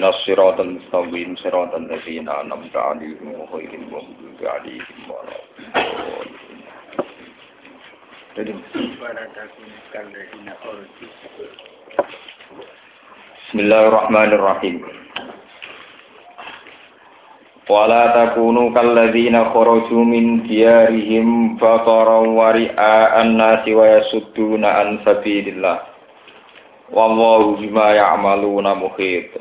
اهدنا الصراط المستقيم صراط الذين أنعمت عليهم غير المغضوب عليهم ولا Bismillahirrahmanirrahim. Wala takunu kalladzina kharaju min diyarihim bataran wa ri'a'an nasi wa yasudduna an sabilillah. Wallahu bima ya'maluna muhit.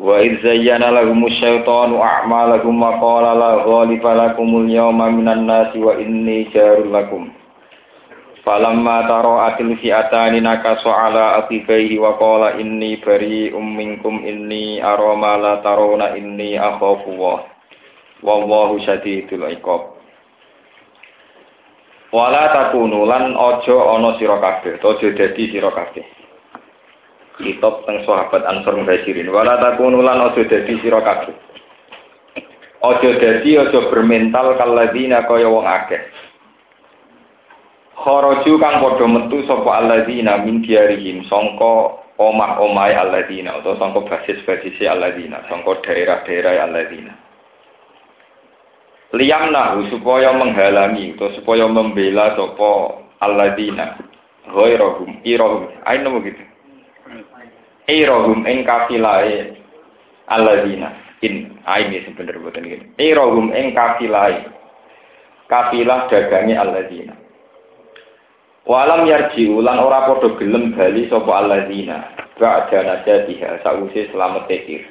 Wa idh zayyana lahumus syaitanu a'malahum wa qala la ghaliba lakumul yawma minan nasi wa inni jarul lakum. Falamma taro atil fi'atani nakasu ala aqibaihi wa qala inni bari'um minkum inni arama la tarawna inni akhafu wa wallahu syadidul iqab. Wala takunu lan aja ana sira kabeh aja dadi sira kabeh Kitab teng sahabat Ansor Muhajirin wala takunu lan aja dadi sira kabeh. Aja dadi aja bermental kaladzina kaya wong akeh. Kharaju kang padha metu sapa alladzina min diarihim. Sangka omah-omahe alladzina utawa sangka basis-basise alladzina, sangka daerah-daerah alladzina. Liyamnahu supaya menghalangi atau supaya membela sapa alladzina. Ghairahum irahum. Ayo begitu irahum ing kafilae alladzina. In aini sebenarnya boten iki. Irahum ing kafilae. Kafilah dagange alladzina. Walam yarji ulan ora padha gelem bali sapa alladzina. Ba'da najatiha sause selamat tekir.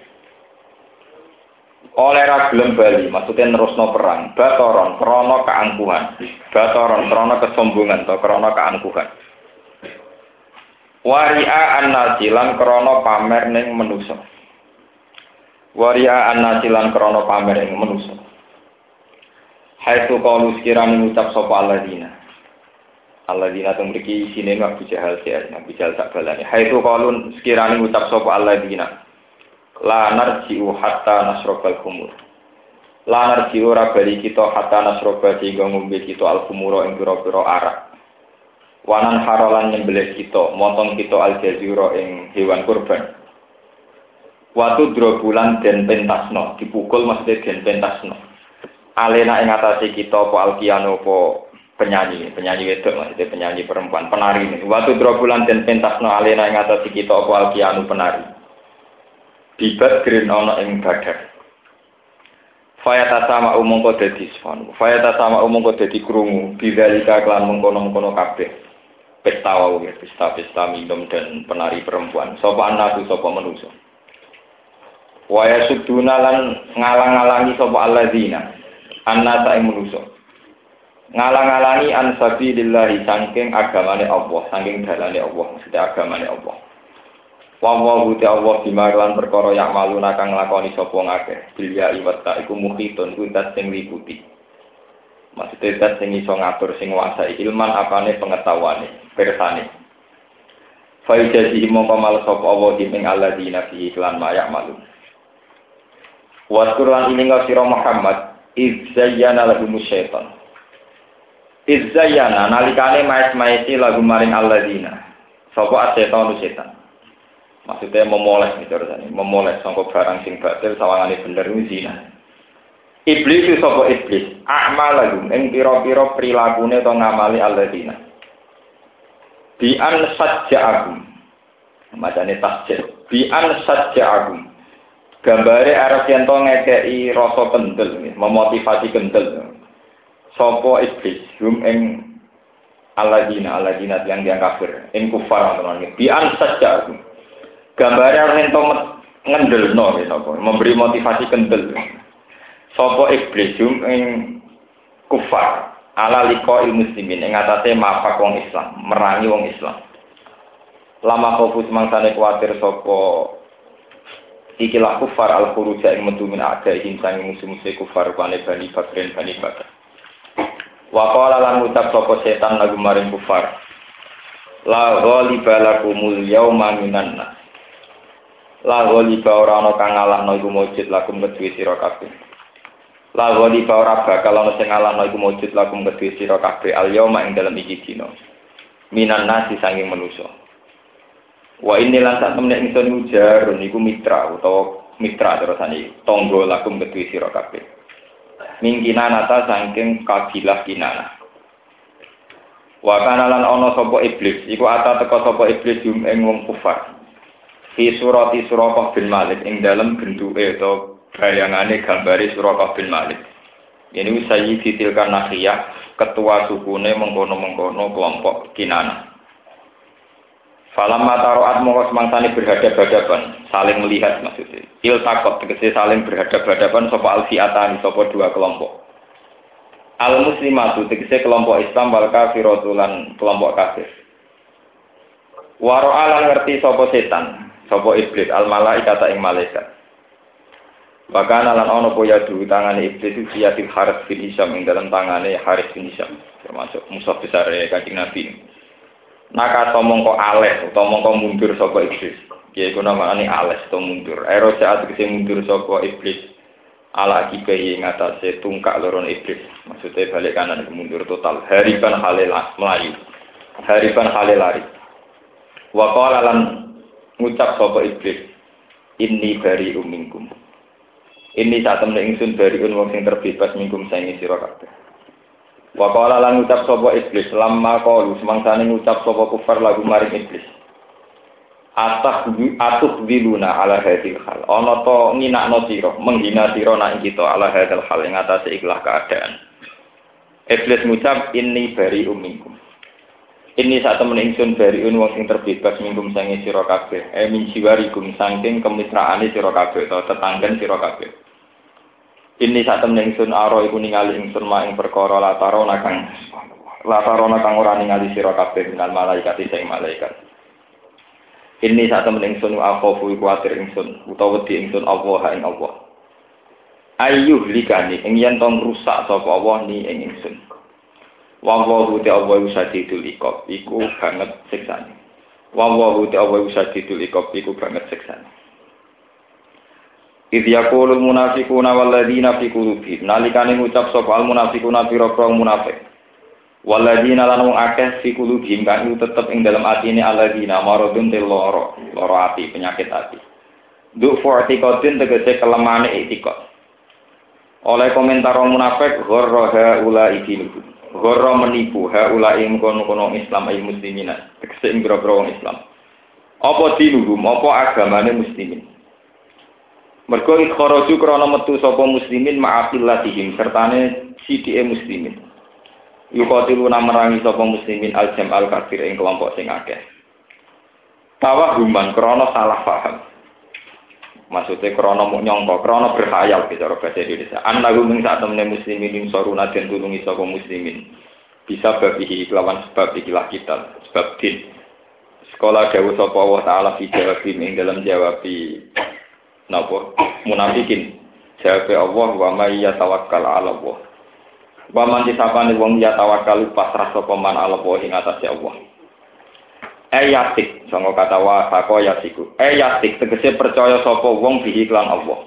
Oleh ra gelem bali maksudnya nerusno perang, batoron krana keangkuhan, batoron krana kesombongan atau krana keangkuhan. Waria an-nasilan krana pamer ning manusa. Waria an-nasilan krana pamer ning manusa. Haitsu qalu sekiranya ngucap sapa alladzina Allah dina teng mriki isine Abu Jahal sih, Abu Jahal tak balani. Hai tu kalun sekiranya ngucap sapa Allah dina. La narji'u hatta nasrobal khumur. La narji'u ora bali kita hatta nasroba sehingga ngombe kita al khumura ing pira-pira arak. Wanan harolan nyembelih kita, motong kita al jazira ing hewan kurban. Watu bulan den pentasno, dipukul maksudnya den pentasno. Alena ing atase kita apa alkiano apa penyanyi, penyanyi wedok maksudnya penyanyi perempuan, penari ini. Waktu bulan dan pentasno alena yang atas kita apa alkianu penari. Bibat green ono ing badar. Fayata sama umum kau dadi sfon. Fayata sama umum kau dadi krungu. Bidzalika klan mengkono mengkono kabeh. Pesta wau ya, pesta-pesta minum dan penari perempuan. Sopo anakku, sopo manusia. Waya suduna lan ngalang-alangi sopo alladzina. Annasa ing manusia ngalang-alangi an sabilillahi saking agamane Allah, saking dalane Allah, maksudnya agamane Allah. Wa wa ta Allah bima lan perkara yak malu kang nglakoni sapa ngakeh. Bilya iwata iku mukhitun kuwi sing liputi. Maksudnya sing iso ngatur sing nguasai ilman apane pengetahuane, persane. Fa ijazi mongko mal sapa Allah ing alladzina fi iklan mayak malu. Wa Qur'an ini sira Muhammad iz zayyana lahum syaitan Izzayana nalikane maes-maesi lagu maring alladzina. Sapa asetan setan. Maksudnya memoles nih ini, memoles sangka barang sing batil sawangane bener ini zina. Iblis sapa iblis, akmal lagu ing pira-pira prilakune to ngamali alladzina. Bi an sajja'akum. Macane tasjid. Bi an sajja'akum. Gambare arep yen to ngekeki rasa kendel, memotivasi kendel. Sopo iblis? Hum ing aladina aladina yang dia kafir ing kufar teman bi an saja gambarnya orang ento ngendel no sopo memberi motivasi kendel. Sopo iblis? Hum ing kufar ala liko il muslimin ing atase mapak wong Islam merangi wong Islam lama kofus mangsane kuatir sopo ikilah kufar al khuruja ing metu min ada ing musuh-musuh kufar bani bani bakrin bani bakar Wa qala lan ngucap sapa setan lagu maring kufar. La ghaliba lakumul yauma minan nas. La ghaliba ora ana kang ngalahno iku mujud lakum kedue sira. La ghaliba ora bakal ana sing ngalahno iku mujud lakum kedue sira kabeh al yauma ing dalem iki dina. Minan nasi sanging manusa. Wa ini lan sak temne ingsun ujar niku mitra utawa mitra terusane tonggo lakum kedue sira kabeh. Mingkina nata saking kabilah kinana. Wa kana lan ana sapa iblis, iku ata teka sapa iblis jum ing wong kufar. Fi surati Suraqah bin Malik ing dalem bentuke atau bayangane gambare Suraqah bin Malik. Ini sayyidi tilkan nakhiyah ketua sukune mengkono-mengkono kelompok kinana. Falam mataroat mongko semangsane berhadap-hadapan, saling melihat maksudnya. Il takot tegese saling berhadap-hadapan sapa alfiatani sapa dua kelompok. Al muslimatu tegese kelompok Islam wal kafiratu lan kelompok kafir. Waro alan ngerti sapa setan, sapa iblis al malaikat ing malaikat. Bahkan alam ono poya dulu tangan iblis itu siatil haris bin Isam yang dalam tangannya Haris bin termasuk musuh besar ya kancing Nabi. Naka tomong kok ales atau mongko mundur sopo iblis. Ya iku namane ales atau mundur. Ero saat kese mundur sopo iblis ala kibai ngatasé tungkak loron iblis. Maksudnya balik kanan mundur total. Hariban halelah melayu. Hariban halelari. Wa qala lan ngucap sopo iblis. Inni bari umingkum. Ini saat temen ingsun dari wong sing terbebas mingkum saingi sira kabeh. Wa qala lan ngucap sapa iblis lamma qalu semangsane ngucap sapa kufar lagu maring iblis. Atah atuh diluna ala hadil hal. Ana to nginakno sira, menghina sira nak kita ala hadil hal ing atase ikhlas keadaan. Iblis ngucap ini bari umingkum. Ini saat temen dari wong sing terbebas mingkum sange sira kabeh. Eh min jiwarikum saking kemitraane sira kabeh atau tetanggan sira kabeh. Ini saat temen ingsun aro iku ningali ingsun ma ing perkara latarona kang latarona kang ora ningali sira kabeh minal malaikat sing malaikat. Ini saat temen ingsun akhofu iku kuwatir ingsun utawa wedi ingsun Allah ing Allah. Ayuh likani ing yen tong rusak sapa Allah ni ing ingsun. Wa wa ta Allah usadidul iqab. Iku banget siksane. Wa wa ta Allah usadidul iqab. Iku banget siksane. Idh yaqulul munafiquna walladzina fi qulubihim. Nalikane ngucap sapa al munafiquna pira-pira munafik. Walladzina lan wong akeh fi qulubihim kan tetep ing dalam atine alladzina maradun til loro loro ati penyakit ati. Duk fortikotin tegese kelemane etikot oleh komentar orang munafik gharra haula idinuhum gharra menipu haula ing kono-kono Islam ay muslimina tegese ing Islam apa dinuhum apa agamane muslimin Mergo ikharaju krana metu sapa muslimin ma'aqilatihim sertane sidike muslimin. Yuqatiluna merangi sapa muslimin al jam'al kafir ing kelompok sing akeh. Tawahuman krana salah paham. Maksudnya krana mau nyongko, krana berkhayal cara bahasa Indonesia. Annahu min saat temne muslimin ing soruna den tulungi muslimin. Bisa babihi kelawan sebab ikilah kita, sebab din. Sekolah dawuh sapa Allah taala fi jawabin ing dalam jawabi napa munafikin jawabe Allah wa may yatawakkal ala Allah wa man disapane wong ya tawakal pasrah sapa man ala Allah ing Allah Ayatik, sangka kata wa sako yasiku. Ayatik tegese percaya sapa wong bihi Allah.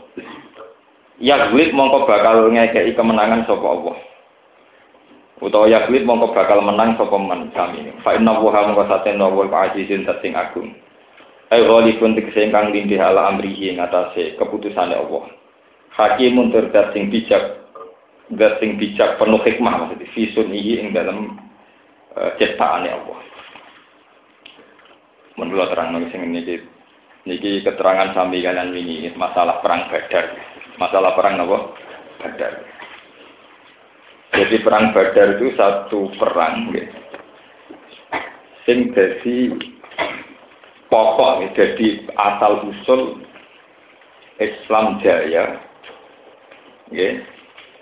Yaglib mongko bakal ngekeki kemenangan sapa Allah. Utawa yaglib mongko bakal menang sapa man sami. Fa inna wa mongko saten wa azizun tating agung. Ai ghalibun tegese ingkang lindih ala amrihi ngatasé keputusane Allah. Hakimun sing bijak, dat bijak penuh hikmah maksudnya visun iki ing dalam uh, ciptaane Allah. Menurut terang nang sing niki niki keterangan sami kalian ini masalah perang Badar. Masalah perang apa? Badar. Jadi perang Badar itu satu perang gitu. Sing dadi pokok jadi asal usul Islam jaya ya,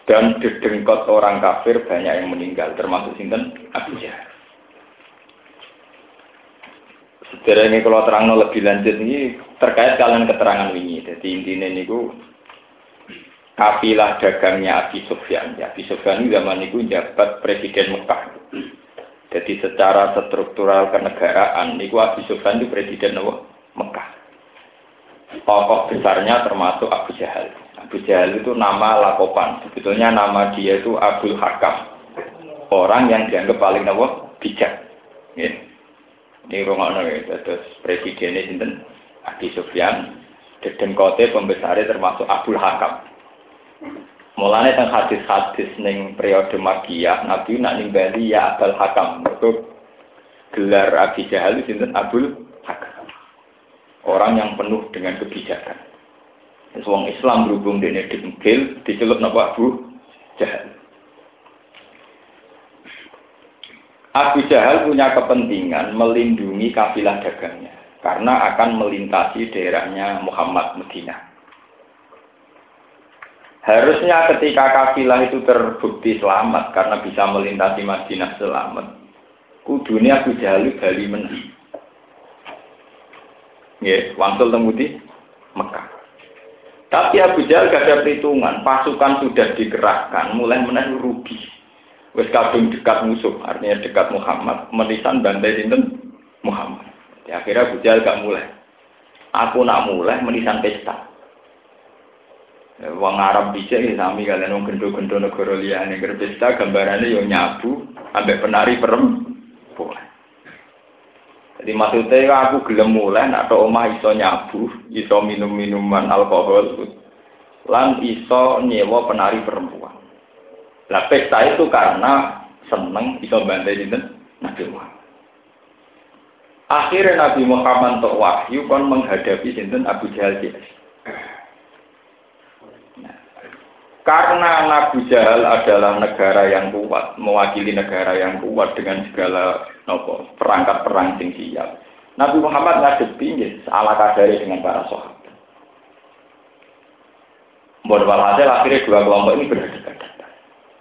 dan dedengkot orang kafir banyak yang meninggal termasuk sinten Abu Jahal Sejarah ini kalau terang lebih lanjut ini terkait kalian keterangan ini. Jadi intinya ini kafilah dagangnya Abi Sufyan. Ya, Abi Sufyan ini zaman itu jabat presiden Mekah. Jadi secara struktural kenegaraan, niku Abu Sufyan itu presiden Mekah. Tokoh besarnya termasuk Abu Jahal. Abu Jahal itu nama lakopan. Sebetulnya nama dia itu Abdul Hakam. Orang yang dianggap paling Nawa bijak. Ya. Ini rumah ya, terus presidennya sinten Abi Sufyan, dan kote pembesarnya termasuk Abdul Hakam. Mulanya tentang hadis-hadis neng periode Magiyah, Nabi nak nimbali ya Abdul Hakam. Itu gelar Abi Jahal sinten Abdul Hakam. Orang yang penuh dengan kebijakan. Wong Islam berhubung dengan dengkil, dicelup napa Abu Jahal. Abu Jahal punya kepentingan melindungi kafilah dagangnya karena akan melintasi daerahnya Muhammad Medina. Harusnya ketika kafilah itu terbukti selamat karena bisa melintasi Madinah selamat, kudunya Abu Jahal bali menang. Ya, wangsul temudi Mekah. Tapi Abu Jahal gak ada perhitungan, pasukan sudah dikerahkan, mulai menang rugi. Wes kadung dekat musuh, artinya dekat Muhammad, menisan bantai sinten Muhammad. Ya, akhirnya Bujal gak mulai. Aku nak mulai menisan pesta. Ya, wong Arab bisa ini sami kalian wong gendo-gendo negara liyane pesta gambarannya yo nyabu ambek penari perempuan. Jadi maksudnya aku gelem mulai nak omah iso nyabu, iso minum minuman alkohol, lan iso nyewa penari perempuan. Lah pesta itu karena seneng bisa bantai dinten Nabi Muhammad. Akhirnya Nabi Muhammad untuk wahyu kon menghadapi sinten Abu Jahal Nah, karena Nabi Jahal adalah negara yang kuat, mewakili negara yang kuat dengan segala nopo perangkat perang sing siap. Nabi Muhammad ngadepi nggih ala kadare dengan para sahabat. Mohon walhasil akhirnya dua kelompok ini berhadapan.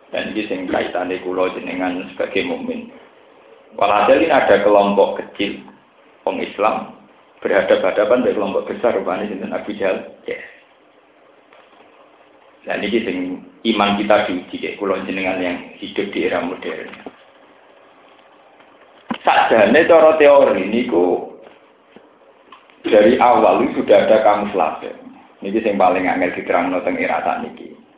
Dan ini sing kaitannya kulo jenengan sebagai mukmin. Walhasil ini ada kelompok kecil, orang Islam, berhadapan-hadapan dengan kelompok besar, rupanya dengan Abu Jahal. Yes. Dan ini sing iman kita diuji, kayak kulo jenengan yang hidup di era modern. Sajane cara teori ini ku dari awal sudah ada kamuflase. Ini yang paling angel diterang tentang era ini.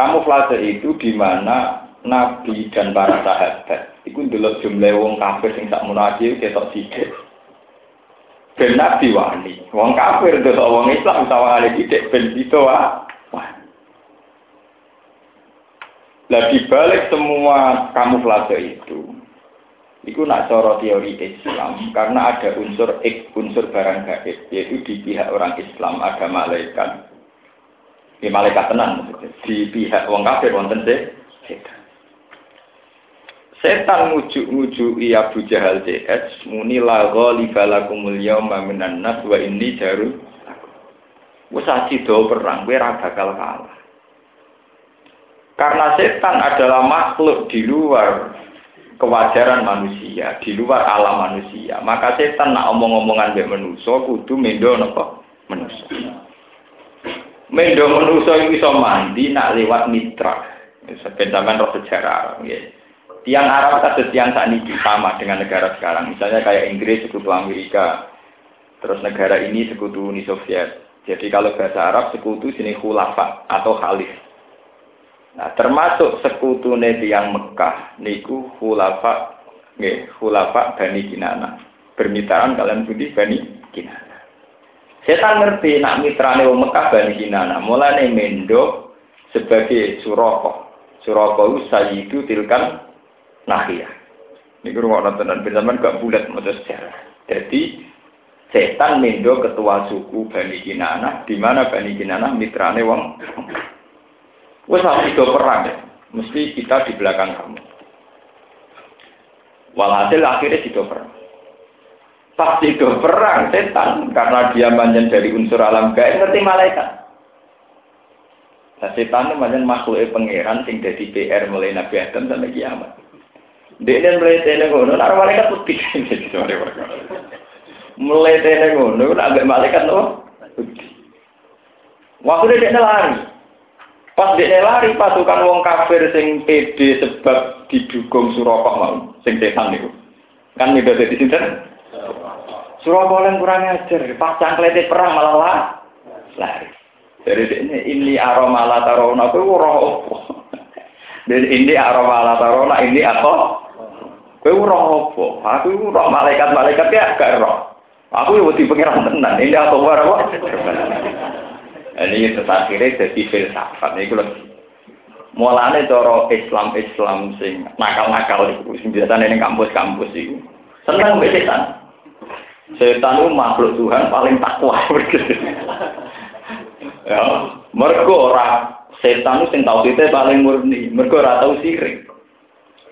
Kamuflase itu di mana Nabi dan para sahabat itu dulu jumlah wong kafir sing sak munafik ketok sithik. Ben Nabi wani, wong kafir itu wong Islam sawangane sithik ben itu wah. Lah dibalik semua kamuflase itu, itu nak coro teori Islam karena ada unsur ek, unsur barang gaib yaitu di pihak orang Islam ada malaikat di malaikat tenan maksudnya. Di pihak wong kafir wonten setan. Setan ngujuk-ngujuk Abu Jahal CS muni la ghaliba lakumul yawma nas wa inni jaru Wes do perang kowe bakal kalah. Karena setan adalah makhluk di luar kewajaran manusia, di luar alam manusia. Maka setan nak omong-omongan mbek manusia kudu mendo napa? Manusia. Mendo manusa iso mandi nak lewat mitra. Sebenarnya roh sejarah. Ya. Tiang Arab kasus tiang saat ini sama dengan negara sekarang. Misalnya kayak Inggris sekutu Amerika, terus negara ini sekutu Uni Soviet. Jadi kalau bahasa Arab sekutu sini khulafa atau khalif. Nah, termasuk sekutu tiang Mekah niku khulafa nggih, khulafa Bani Kinana. Permitaan kalian budi Bani Kinana. Setan ngerti nak mitrane wong Mekah Bani Kinana. Mulane mendo sebagai suroko. Suroko itu sayyidu tilkan nahiyah. Ini rumah nonton dan gak bulat maksud sejarah. Jadi setan mendo ketua suku Bani Kinana, di mana Bani Kinana mitrane wong Wes itu perang ya. Mesti kita di belakang kamu. Walhasil akhirnya itu perang pasti itu perang setan karena dia banyak dari unsur alam gaib ngerti malaikat. Nah, setan itu banyak makhluk pangeran sing jadi PR mulai Nabi Adam sampai kiamat. Dia dan mulai tene ngono, nara malaikat putih mulai tene ngono, agak malaikat loh. Waktu dia lari, pas dia lari pasukan wong kafir sing pede sebab didukung Surabaya mau, sing setan itu. Kan itu di sini Surabaya kurang ajar, pas cangklete perang malah lah. Lari. Dari ini ini aroma la tarona roh opo. Dan ini aroma la tarona ini apa? Kowe roh apa? Aku roh malaikat-malaikat ya gak roh. Aku yo wedi pengiran tenan. Ini apa apa? Ini terakhirnya jadi filsafat. Ini kalau mulane cara Islam Islam sing nakal-nakal itu, biasanya ini kampus-kampus itu, senang mbek. Setan itu makhluk Tuhan paling takwa. ya, mergo ora setan itu sing tauhidnya paling murni, mergo ora tau sirik.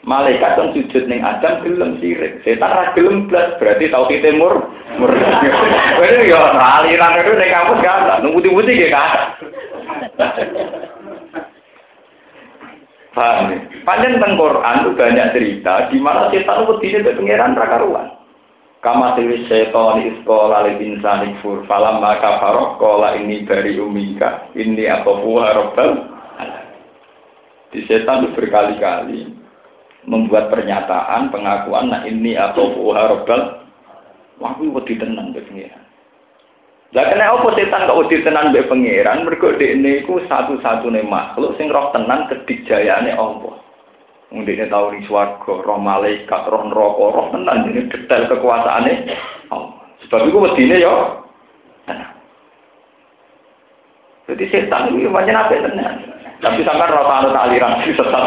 Malaikat kan sujud ning Adam gelem sirik. Setan ra gelem blas berarti tauhidnya mur murni. Wene yo aliran itu ning kampus kan, nunggu putih ya kan. Paham ya? Panjang tentang Quran banyak cerita di mana setan itu tidak pengiran rakaruan. Kama sili setan iskola li insani fur falam maka farok kola ini dari umika. Ini apa buah robbal di setan berkali-kali membuat pernyataan pengakuan nah ini apa buah robbal wah itu wedi tenan pengiran lah kena apa setan kok wedi tenan mbek pangeran? Mergo dekne iku satu-satune makhluk sing roh tenan kedijayane Allah. Dekne tau ning swarga, roh malaikat, roh neraka, roh tenan ini detail kekuasaane Allah. Sebab iku wedine yo tenan. Jadi setan itu banyak apa tenan. Tapi sampai rata anut aliran sesat.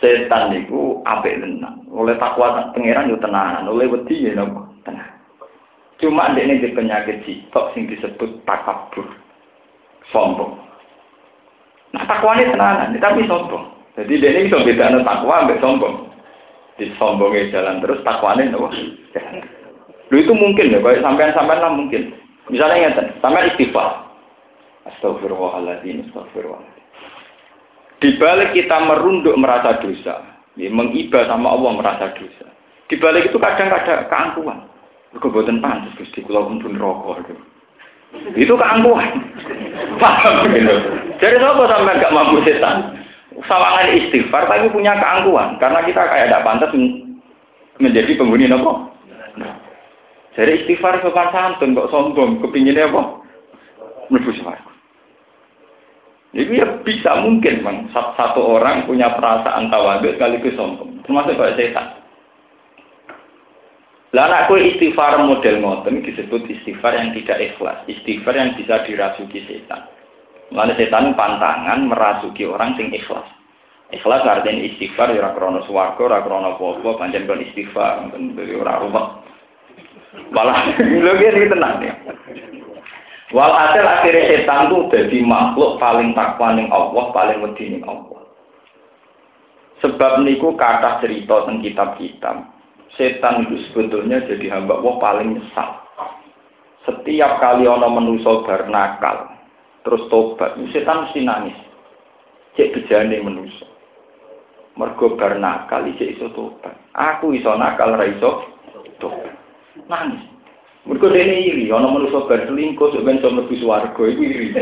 Setan itu apik tenan. Oleh takwa pangeran yo tenanan, oleh wedi ya nopo. Tenang. Cuma di penyakit sitok sing disebut takabur. Sombong. Nah takwa ini tapi sombong. Jadi dia ini bisa beda takwa sampai sombong. Di sombongnya jalan terus, no, jalan. Lu itu mungkin ya, kayak sampean-sampean lah mungkin. Misalnya ingat, sampai istighfar. Astagfirullahaladzim, astagfirullahaladzim. Di balik kita merunduk merasa dosa, ya, mengibah sama Allah merasa dosa. Di balik itu kadang ada keangkuhan. Boten pantes Gusti kula pun rokok itu. Itu keangkuhan. Paham gitu. Jadi apa sampai gak mampu setan? Sawangan istighfar tapi punya keangkuhan karena kita kayak tidak pantas menjadi penghuni nopo. Jadi istighfar sopan santun kok sombong kepinginnya apa? Mlebu swarga. Jadi ya bisa mungkin bang satu orang punya perasaan tawadhu sekaligus sombong, termasuk kayak setan. Lah istighfar model ngoten disebut istighfar yang tidak ikhlas, istighfar yang bisa dirasuki setan. Mana setan pantangan merasuki orang sing ikhlas. Ikhlas artinya istighfar ora krana swarga, ora krana apa-apa, pancen kon istighfar, dari ora rumah. Malah lho iki tenang ya. Wal hasil akhirnya setan tuh jadi makhluk paling takwa ning Allah, paling wedi ning Allah. Sebab niku kata cerita tentang kitab-kitab setan itu sebetulnya jadi hamba Allah paling nyesal. Setiap kali ono menuso bar nakal, terus tobat, setan mesti nangis. Cek bejane menuso. Mergo bar nakal isih iso tobat. Aku iso nakal ra iso tobat. Nangis. Mergo dene iri, ana manusa bar selingkuh sok ben iso mlebu swarga iku iri.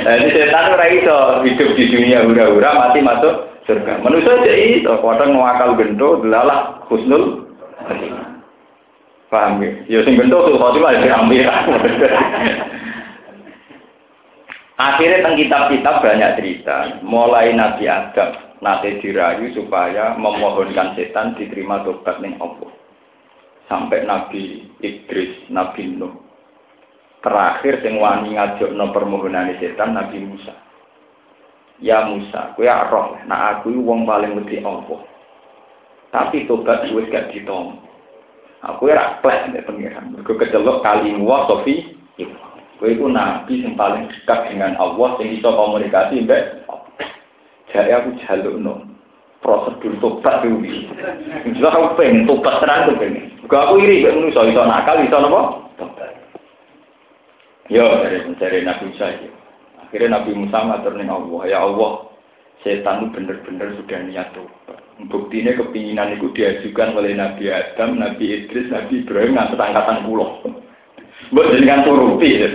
Nah, setan ora iso hidup di dunia hura-hura mati masuk surga. Manusia aja itu, kadang ngakal gento, delalah husnul Paham ya? Ya sing gento tuh khotimah diambil. Akhirnya tentang kitab-kitab banyak cerita, mulai Nabi Adam nanti dirayu supaya memohonkan setan diterima tobat ning Allah. Sampai Nabi Idris, Nabi Nuh. Terakhir sing wani ngajokno permohonan setan Nabi Musa. Ya Musa, kowe roh, nah aku wong paling wedi Allah. Tapi tobat wis gak ditom. Aku ora plek nek pengiran. Mergo kecelok kali wa sofi Kowe iku nabi sing paling dekat dengan Allah sing iso komunikasi mbek Jadi aku jalukno prosedur tobat kuwi. Jadi aku pengen tobat tenan tuh pengen. Gak aku iri mek manusa iso nakal iso napa? Tobat. Yo dari dari Nabi iki. Akhirnya Nabi Musa ngatur Allah, ya Allah, setan itu benar-benar sudah niat tobat. Buktinya kepinginan itu diajukan oleh Nabi Adam, Nabi Idris, Nabi Ibrahim ngantar angkatan pulau. Buat dengan turuti. Ya.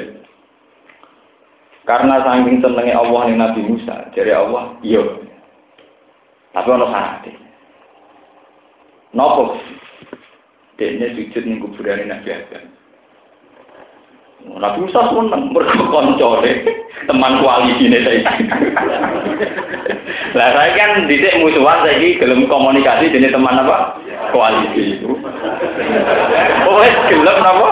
Karena saking senengnya Allah ning Nabi Musa, jadi Allah, iya. Tapi ono syaratnya. Nopo? Dia sujud ning kuburan Nabi Adam. Nabi Musa seneng mergo koncone teman koalisi ini saya. Lah saya kan dhisik musuhan saiki gelem komunikasi jenis teman apa? Koalisi itu. Oh wis gelem napa?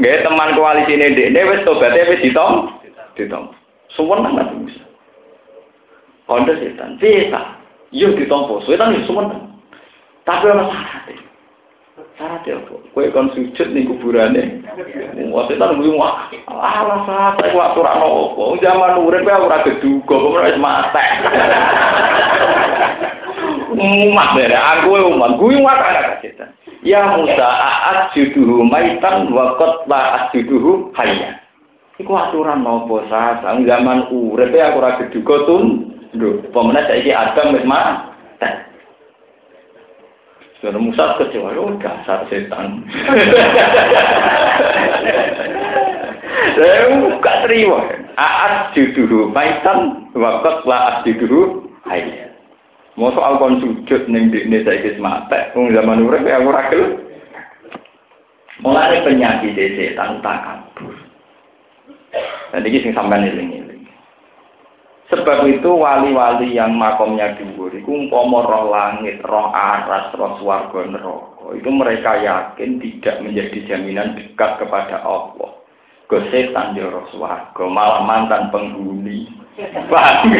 Nggih teman koalisi ini ndekne wis tobaté wis ditom. Ditom. Suwen nang Nabi Musa. Kondo setan, bisa. Yo ditompo, setan yo suwen. Tapi ana syarat. Syarat ya apa? Kowe kon sujud ning kuburane. Wah, setan kuwi wah. Alah saya waktu ora nopo. Zaman urip kowe ora geduga, kok wis mate. Umat dere, aku umat, kuwi umat ana setan. Ya Musa, aat juduhu maitan wa qad la asjuduhu hayya. Iku aturan sah, zaman urip aku ora geduga tun. Lho, pemene saiki Adam. Karena Musa kecewa, oh dasar setan. Saya gak terima. Aat juduhu maitan, wakat la juduhu hayya. Mau soal kon sujud ning dikne saiki mate, wong zaman urip ya ora gelem. Mulane penyakit setan tak kabur. Dan ini sing sampean eling Sebab itu wali-wali yang makomnya dhuwur iku umpama roh langit, roh aras, roh swarga neraka. Itu mereka yakin tidak menjadi jaminan dekat kepada Allah. Go setan yo roh swarga, malah mantan penghuni. Paham?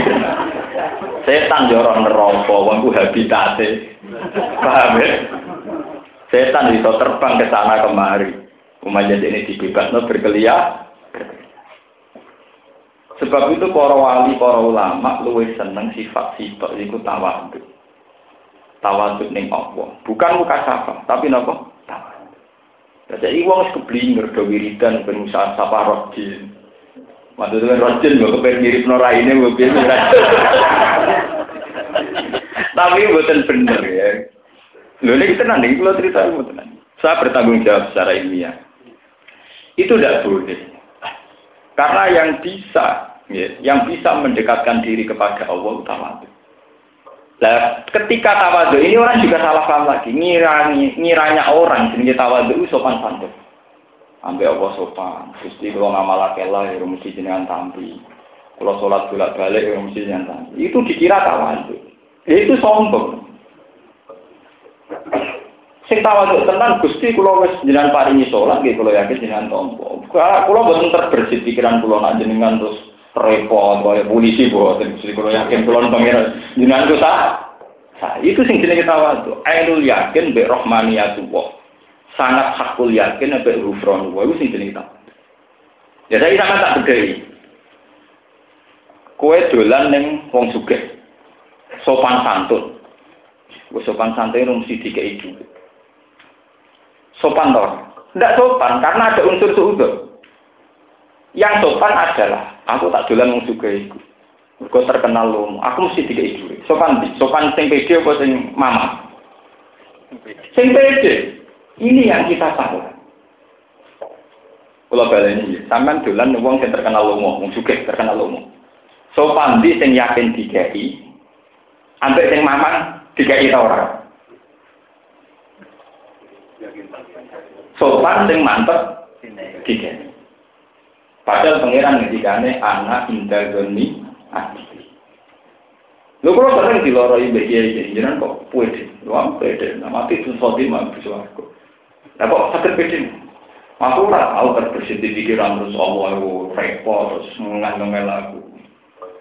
setan yo roh neraka, wong ku habitate. Paham ya? Setan bisa terbang ke sana kemari. Umat jadi ini dibebasno berkeliaran Sebab itu para wali, para ulama luwih seneng sifat sifat iku tawadhu. Tawadhu ning Allah. Bukan muka sapa, tapi napa? Tawadhu. Jadi wong wis keblinger do wiridan ben usaha sapa rojin. Maksudnya rojin kok kepen mirip no raine kok piye Tapi mboten bener ya. Lho nek tenan iki kula cerita mboten. Saya bertanggung jawab secara ilmiah. Itu tidak boleh. Karena yang bisa, ya, yang bisa mendekatkan diri kepada Allah tawadhu. Nah, ketika tawadhu ini orang juga salah paham lagi. Ngiranya, ngiranya orang jenis tawadhu sopan santun. Ambil Allah sopan. Gusti kalau ngamalake lah ya mesti jenengan tampi. Kalau sholat bolak balik ya mesti jenengan tampi. Itu dikira tawadhu. Ya, itu sombong. Sing tawaduk tenan Gusti kula wis jenengan paringi salat nggih kula yakin jenengan tampa. Kula kula boten terbersit pikiran kula nak jenengan terus repot kaya polisi boten Gusti kula yakin kula pangeran jenengan ku Nah, itu sing jenenge tawaduk. Ainul yakin bi rahmaniyatullah. Sangat hakul yakin be ghufran wa itu sing jenenge tawaduk. Ya saya sama tak bedhei. Kowe dolan ning wong sugih. Sopan santun. Wis sopan santun mesti dikei dhuwit sopan toh? Tidak sopan karena ada unsur suudon. Yang sopan adalah aku tak dolan wong juga iku. Kau terkenal lomo, aku mesti tiga ibu. Sopan di, sopan sing pede apa sing mama? Sing pede. Ini yang kita salah. Kalau baleni, sampean dolan wong sing terkenal lomo, wong juga terkenal lomo. Sopan di sing yakin dikai, ambek sing mamang dikai orang. Sopan sing mantep tiga. Padahal pangeran ngendikane anak indah doni ati. Lho kula sering diloroi mbek kiai jenengan kok pede, luang pede, nama itu sodi mah aku. Lah kok sakit pede? Aku ora mau terbersih di pikiran terus Allah itu repot terus ngangel aku.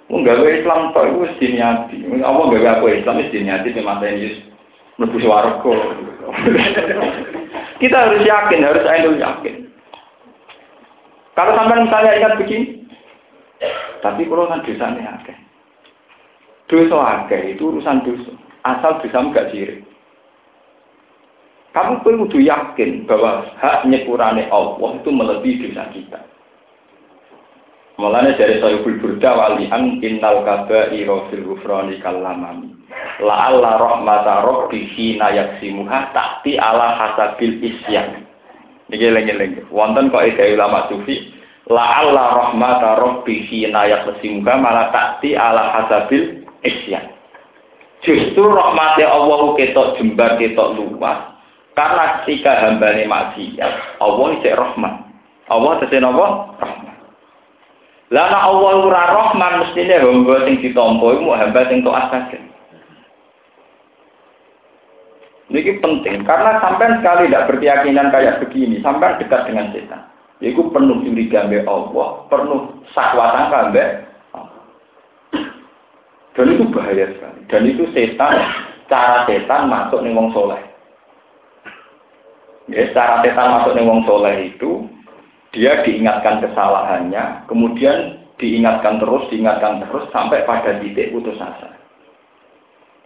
Menggawe Islam kok wis diniati. Apa gawe aku Islam wis diniati di mata Yesus. Mlebu swarga. Kita harus yakin, harus ainul yakin. Kalau sampai misalnya ingat begini, tapi kalau kan dosanya akeh. Dosa akeh itu urusan dosa. Asal dosa enggak sirik. Kamu perlu yakin bahwa hak nyepurane Allah itu melebihi dosa kita. Mulanya dari Sayyidul Burda walihan innal kabaira fil ghufrani kalamami. La'alla rahmata rabbi hina yaksimuha ta'ti ala hasabil isyan. Niki lengi-lengi. Wonten kok ide ulama sufi la'alla rahmata rabbi hina yaksimuha malah ta'ti ala hasabil isyan. Justru rahmatnya Allah ketok jembar ketok luas. Karena ketika hambane maksiat, Allah isek rahmat. Allah tesih napa? Nek Allah ora Rahman mestine hamba sing ditampa iku hamba sing taat saja. Ini penting karena sampai sekali tidak berkeyakinan kayak begini, sampai dekat dengan setan. Itu penuh curiga be Allah, penuh sakwa sangka Dan itu bahaya sekali. Dan itu setan, cara setan masuk nih wong soleh. Ya, cara setan masuk nih wong soleh itu dia diingatkan kesalahannya, kemudian diingatkan terus, diingatkan terus sampai pada titik putus asa.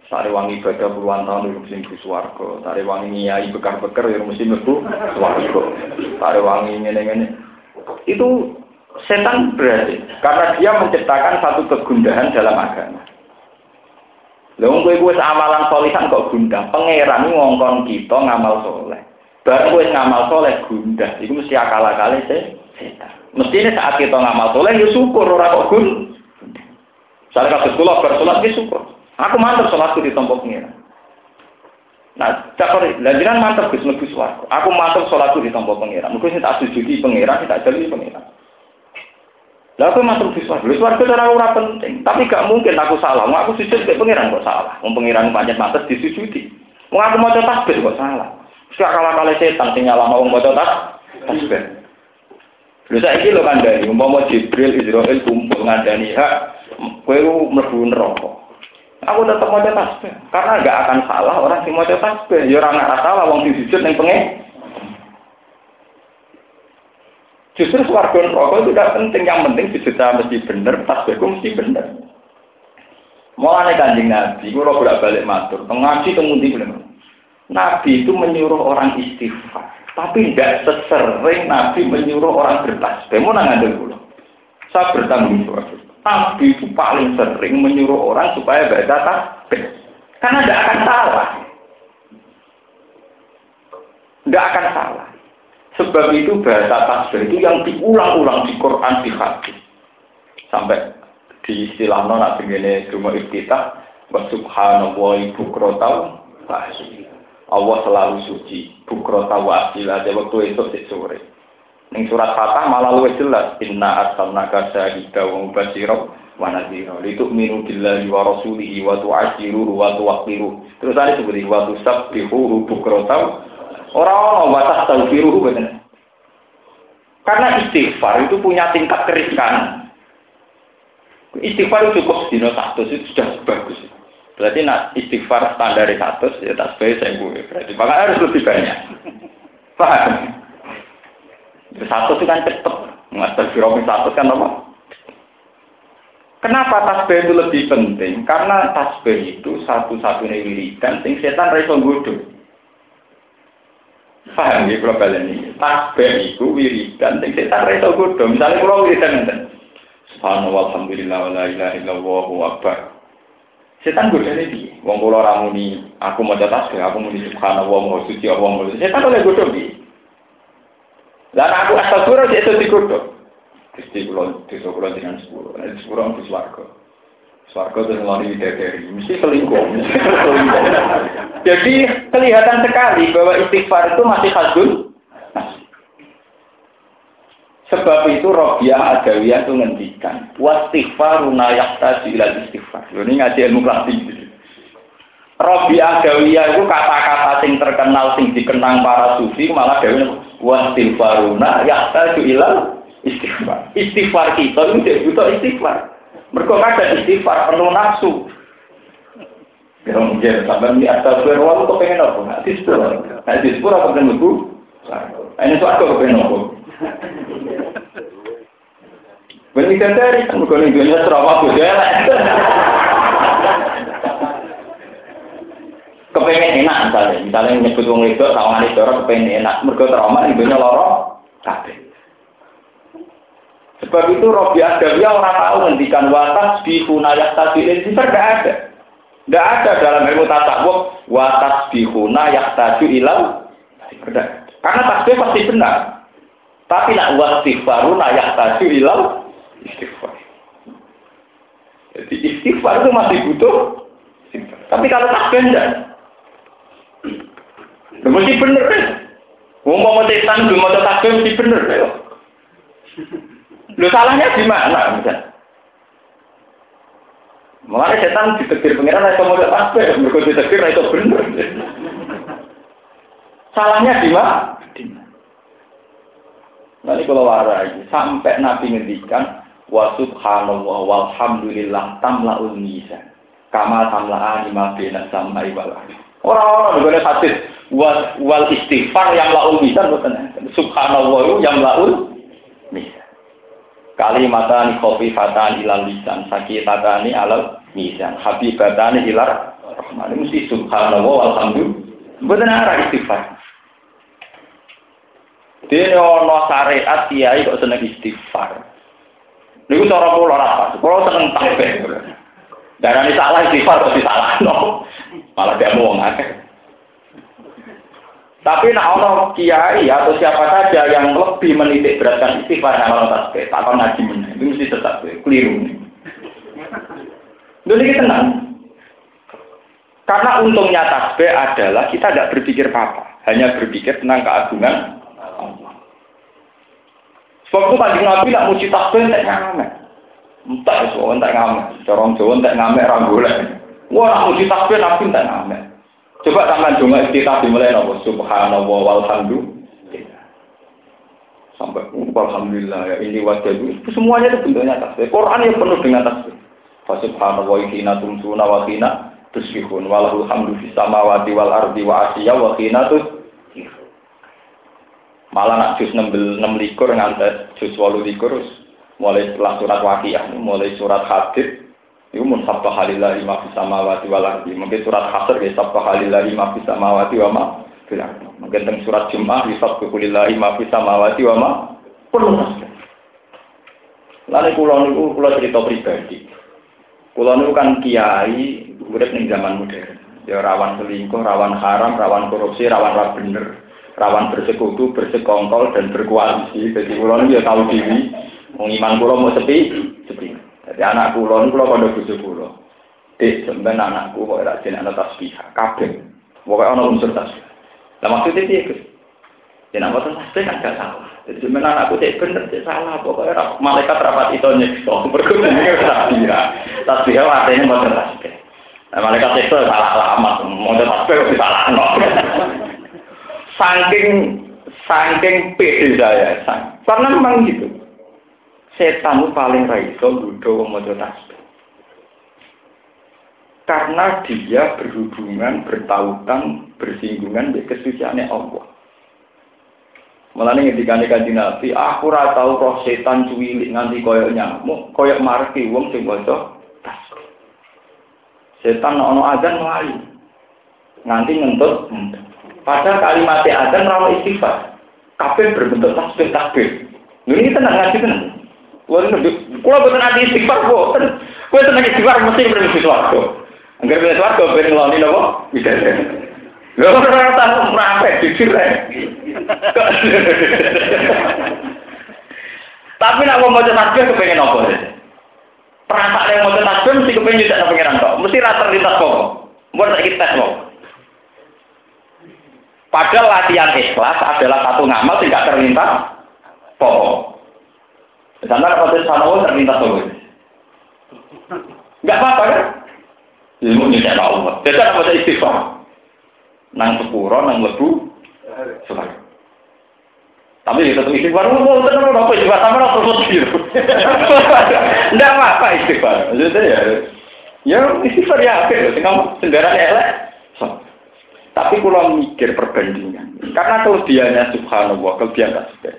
Sari wangi ibadah puluhan tahun itu mesti mlebu swarga. Sari wangi nyai bekar-bekar ya mesti mlebu swarga. Sari wangi ngene-ngene. Itu setan berarti karena dia menciptakan satu kegundahan dalam agama. Lalu kowe kowe amalan solihan kok gundah. Pangeran ngongkon kita ngamal soleh. Baru kowe ngamal soleh gundah. Itu mesti akal-akale setan. Mestinya saat kita ngamal soleh ya syukur orang kok gun. Saya kasih kula bersolat ya syukur. Aku mantap sholatku di tombok pengiran. Nah, cakor, lanjutan mantap Gus Gus warga. Aku mantap sholatku di tombok pengiran. Mungkin saya tak sujudi pengiran, saya tak jadi pengiran. Lah aku mantap Gus warga. Gus warga cara ora penting. Tapi gak mungkin aku salah. Mau aku sujud ke pengiran kok salah. Mau pengiran banyak mantap disujudi. Mau aku mau tasbih kok salah. Suka kalah kali setan tinggal lama mau tas tasbih. Lha saiki lho kandhani, umpama Jibril Israel kumpul ngandani hak, kowe mlebu neraka. Aku tetap mau tasbih karena nggak akan salah orang yang mau tasbih. Ya orang nggak salah, wong sing yang pengen. Justru suarga rokok itu tidak penting. Yang penting sujudnya mesti benar, tasbihku mesti benar. Mulai kanjeng Nabi, kalau bolak balik matur, ngaji kemudian belum. Nabi itu menyuruh orang istighfar, tapi tidak sesering Nabi menyuruh orang bertasbih. Mau nanya dulu, saya bertanggung jawab. Nabi itu paling sering menyuruh orang supaya baca tasbih. Karena tidak akan salah. Tidak akan salah. Sebab itu bahasa tasbih itu yang diulang-ulang di Quran, di hadis. Sampai di istilah nona begini cuma iftitah wa subhanallah ibu krotau Allah selalu suci bukrota wa asila waktu itu sore Ning surat Fatah malah luwih jelas inna arsalnaka syahida wa mubashira wa nadhira litu'minu billahi wa rasulihi wa tu'ashiruhu wa tuwaqqiruhu. Terus ada seperti wa tusabbihuhu bukrata ora ono wa tastaghfiruhu bener. Karena istighfar itu punya tingkat keriskan. Istighfar cukup dino satu itu sudah bagus. Berarti nak istighfar standar satu ya tak sebaik saya Berarti maka harus lebih banyak. Paham? Satu itu kan cepet. Master Firomi satu kan apa? Kenapa tasbih itu lebih penting? Karena tasbih itu satu-satunya wiridan sing setan raiso nggodho. Paham ya kalian ini? Tasbih itu wiridan sing setan raiso nggodho. Misalnya kalau wiridan ngeten. Subhanallah alhamdulillah wa la ilaha illallah wa akbar. Setan godane piye? Wong kula ora muni aku maca tasbih, aku muni subhanallah wa suci Allah. Setan oleh godho piye? Lah aku astagfirullah itu dikutuk. Gusti kula desa kula dengan sepuluh. Nek sepuluh aku swarga. Swarga itu ngeloni dari mesti selingkuh. Jadi kelihatan sekali bahwa istighfar itu masih khasdun. Sebab itu Robiah Adawiyah itu ngendikan wastighfaruna yahtaju ila istighfar. Ini ngaji ilmu klasik. Robiah Adawiyah itu kata-kata sing terkenal sing dikenang para sufi malah dewe wastighfaruna yahtaju ilal istighfar. Istighfar kita itu butuh istighfar. Mereka ada istighfar penuh nafsu. Ya mungkin sampai di atas berwal kok pengen apa? Nah, di sepuluh. Nah, di sepuluh apa pengen buku? Ini suatu pengen apa? Benih dari kan bukan Indonesia serawat tuh ya. kepengen enak misalnya, misalnya nyebut wong itu tawangan itu orang kepengen enak, mereka trauma ibunya loro, kabeh. Sebab itu Robi Adawiyah orang tahu ngendikan watas di hunayat tadi itu tidak ada. Tidak ada dalam ilmu tasawuf watas di hunayat tadi ilau. Karena tasbih pasti benar. Tapi nak wastighfaruna yahtaju ilau istighfar. Jadi istighfar itu masih butuh. Tapi kalau tasbih enggak. Mesti bener kan? Wong mau setan belum mau takbir mesti bener ya. Lu salahnya di mana misalnya? Mengenai setan ditegur pengiran itu mau tasbih, mereka ditegur itu benar. Salahnya di mana? Nanti kalau warai sampai Nabi ngendikan wa subhanallah walhamdulillah tamlaul mizan kama tamla'ani ma bina samai wal Orang-orang boleh hadis wal, wal istighfar yang laul mizan. Subhanallah yang laul mizan. Kalimatani khafifatan ilal lisan sakitatani alal mizan habibatani ilar rahman. Mesti subhanallah walhamdulillah. Boten arah istighfar. Dene ana syariat kok seneng istighfar. Niku cara kula ora pas. Kula seneng tasbih. Darani salah istighfar kok disalahno. Malah dia mau akeh. Tapi nak ono kiai atau siapa saja yang lebih menitik beratkan istighfar malam tasbih, tak akan ngaji meneh. Itu mesti tetap keliru. Dulu kita tenang. Karena untungnya tasbih adalah kita tidak berpikir apa-apa, hanya berpikir tentang keagungan Sebab itu kanjeng Nabi nak muji takbir tak ngamek. Entah itu tak ngamek. Corong Jawa tak ngamek rambulnya. Wah nak muji takbir Nabi tak ngamek. Coba tangan donga kita dimulai nopo subhanallah walhamdulillah. Sampai alhamdulillah ya ini wajah itu semuanya itu bentuknya tasbih. Quran yang penuh dengan tasbih. Fasubhanallah wa hina tumsuna wa hina tusbihun walahul hamdu wal ardi wa asyiya wa hina tus Malah nak jus 6 likur ngantes jus 8 likur mulai setelah surat waqiah mulai surat hadid itu mun sabta halillahi ma fis samawati wal. Mungkin surat hasr ya sabta halillahi ma fis samawati wa ma ardi. Mungkin teng surat Jumat ya sabta lillahi ma fis samawati wa ma perlu Lalu kula niku kula cerita pribadi. Kula niku kan kiai urip ning zaman modern. Ya rawan selingkuh, rawan haram, rawan korupsi, rawan ra bener rawan bersekutu, bersekongkol, dan berkoalisi. Jadi kulon ya tahu diri, mengiman kulon mau sepi, sepi. Jadi anak kulon, kulon pada bujuk kulon. Dek, sebenarnya anakku kok rajin anak tasbih, kabeh. Pokoknya orang unsur tasbih. Lah maksudnya dia ke? Ya nama tasbih kan gak salah. Jadi sebenarnya anakku cek bener, cek salah. Pokoknya malaikat rapat itu nyekso. Berkumpul ini tasbih. Tasbih artinya mau tasbih. Nah, malaikat itu salah alamat. Mau tasbih salah. saking saking pede saya sang. karena memang gitu setan paling raiso budo mojo tasbih karena dia berhubungan bertautan bersinggungan dengan kesuciannya Allah Mulane ketika kanjeng Nabi, aku ora tau roh setan cuwilik nganti koyo nyamuk, koyo marki wong sing maca tasbih. Setan ono azan mlayu. Nganti ngentut, ngentut. Padahal kalimat azan rawa istighfar. Kabeh berbentuk tasbih tasbih. Ini tenang ngaji tenang. Kulo kulo boten ati istighfar kok. Kulo tenang istighfar mesti berbentuk sesuatu. Angger ben swarga ben ngloni napa? Bisa. Lho ora tau mrapet jujur ae. Tapi nak mau maca tasbih kepengen apa? Perasaan yang mau tasbih mesti kepengen nyudak pengiran kok. Mesti rata terlintas kok. Buat sakit tes kok. Padahal latihan ikhlas adalah satu ngamal tidak terlintas pokok. Misalnya kalau sana terlintas pokok. Enggak apa-apa kan? Ilmu ini tidak Allah. Jadi apa saja istighfar? Nang sepuro, nang lebu, suka. Tapi itu tetap istighfar, oh, oh, tenang, apa istighfar, sama lah terus gitu. Apa-apa istighfar. Jadi ya, ya istighfar ya, kamu sendiri elek. Tapi kalau mikir perbandingan, karena kelebihannya subhanallah, kelebihan tasbih,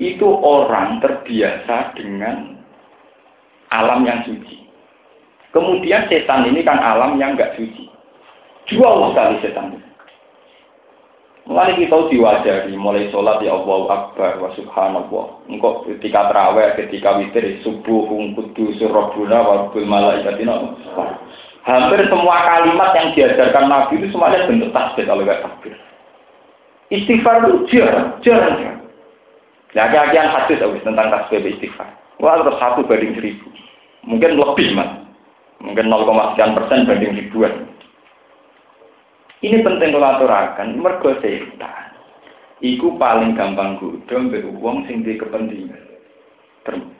itu orang terbiasa dengan alam yang suci. Kemudian setan ini kan alam yang enggak suci. Jual sekali setan. Mulai kita diwajari, mulai sholat ya Allah Akbar wa subhanallah. Engkau ketika terawih, ketika witir, subuh, kudus, rabbuna, wa malaikatina. Hampir semua kalimat yang diajarkan Nabi itu semuanya bentuk tasbih kalau nggak takbir. Istighfar itu jarang, jarang. Nah, kajian hadis tentang tasbih istighfar. Wah, terus satu banding seribu. Mungkin lebih, mas. Mungkin 0, sekian persen banding ribuan. Ini penting kalau aturakan, mergo setan. Iku paling gampang godong mbek wong sing di kepentingan.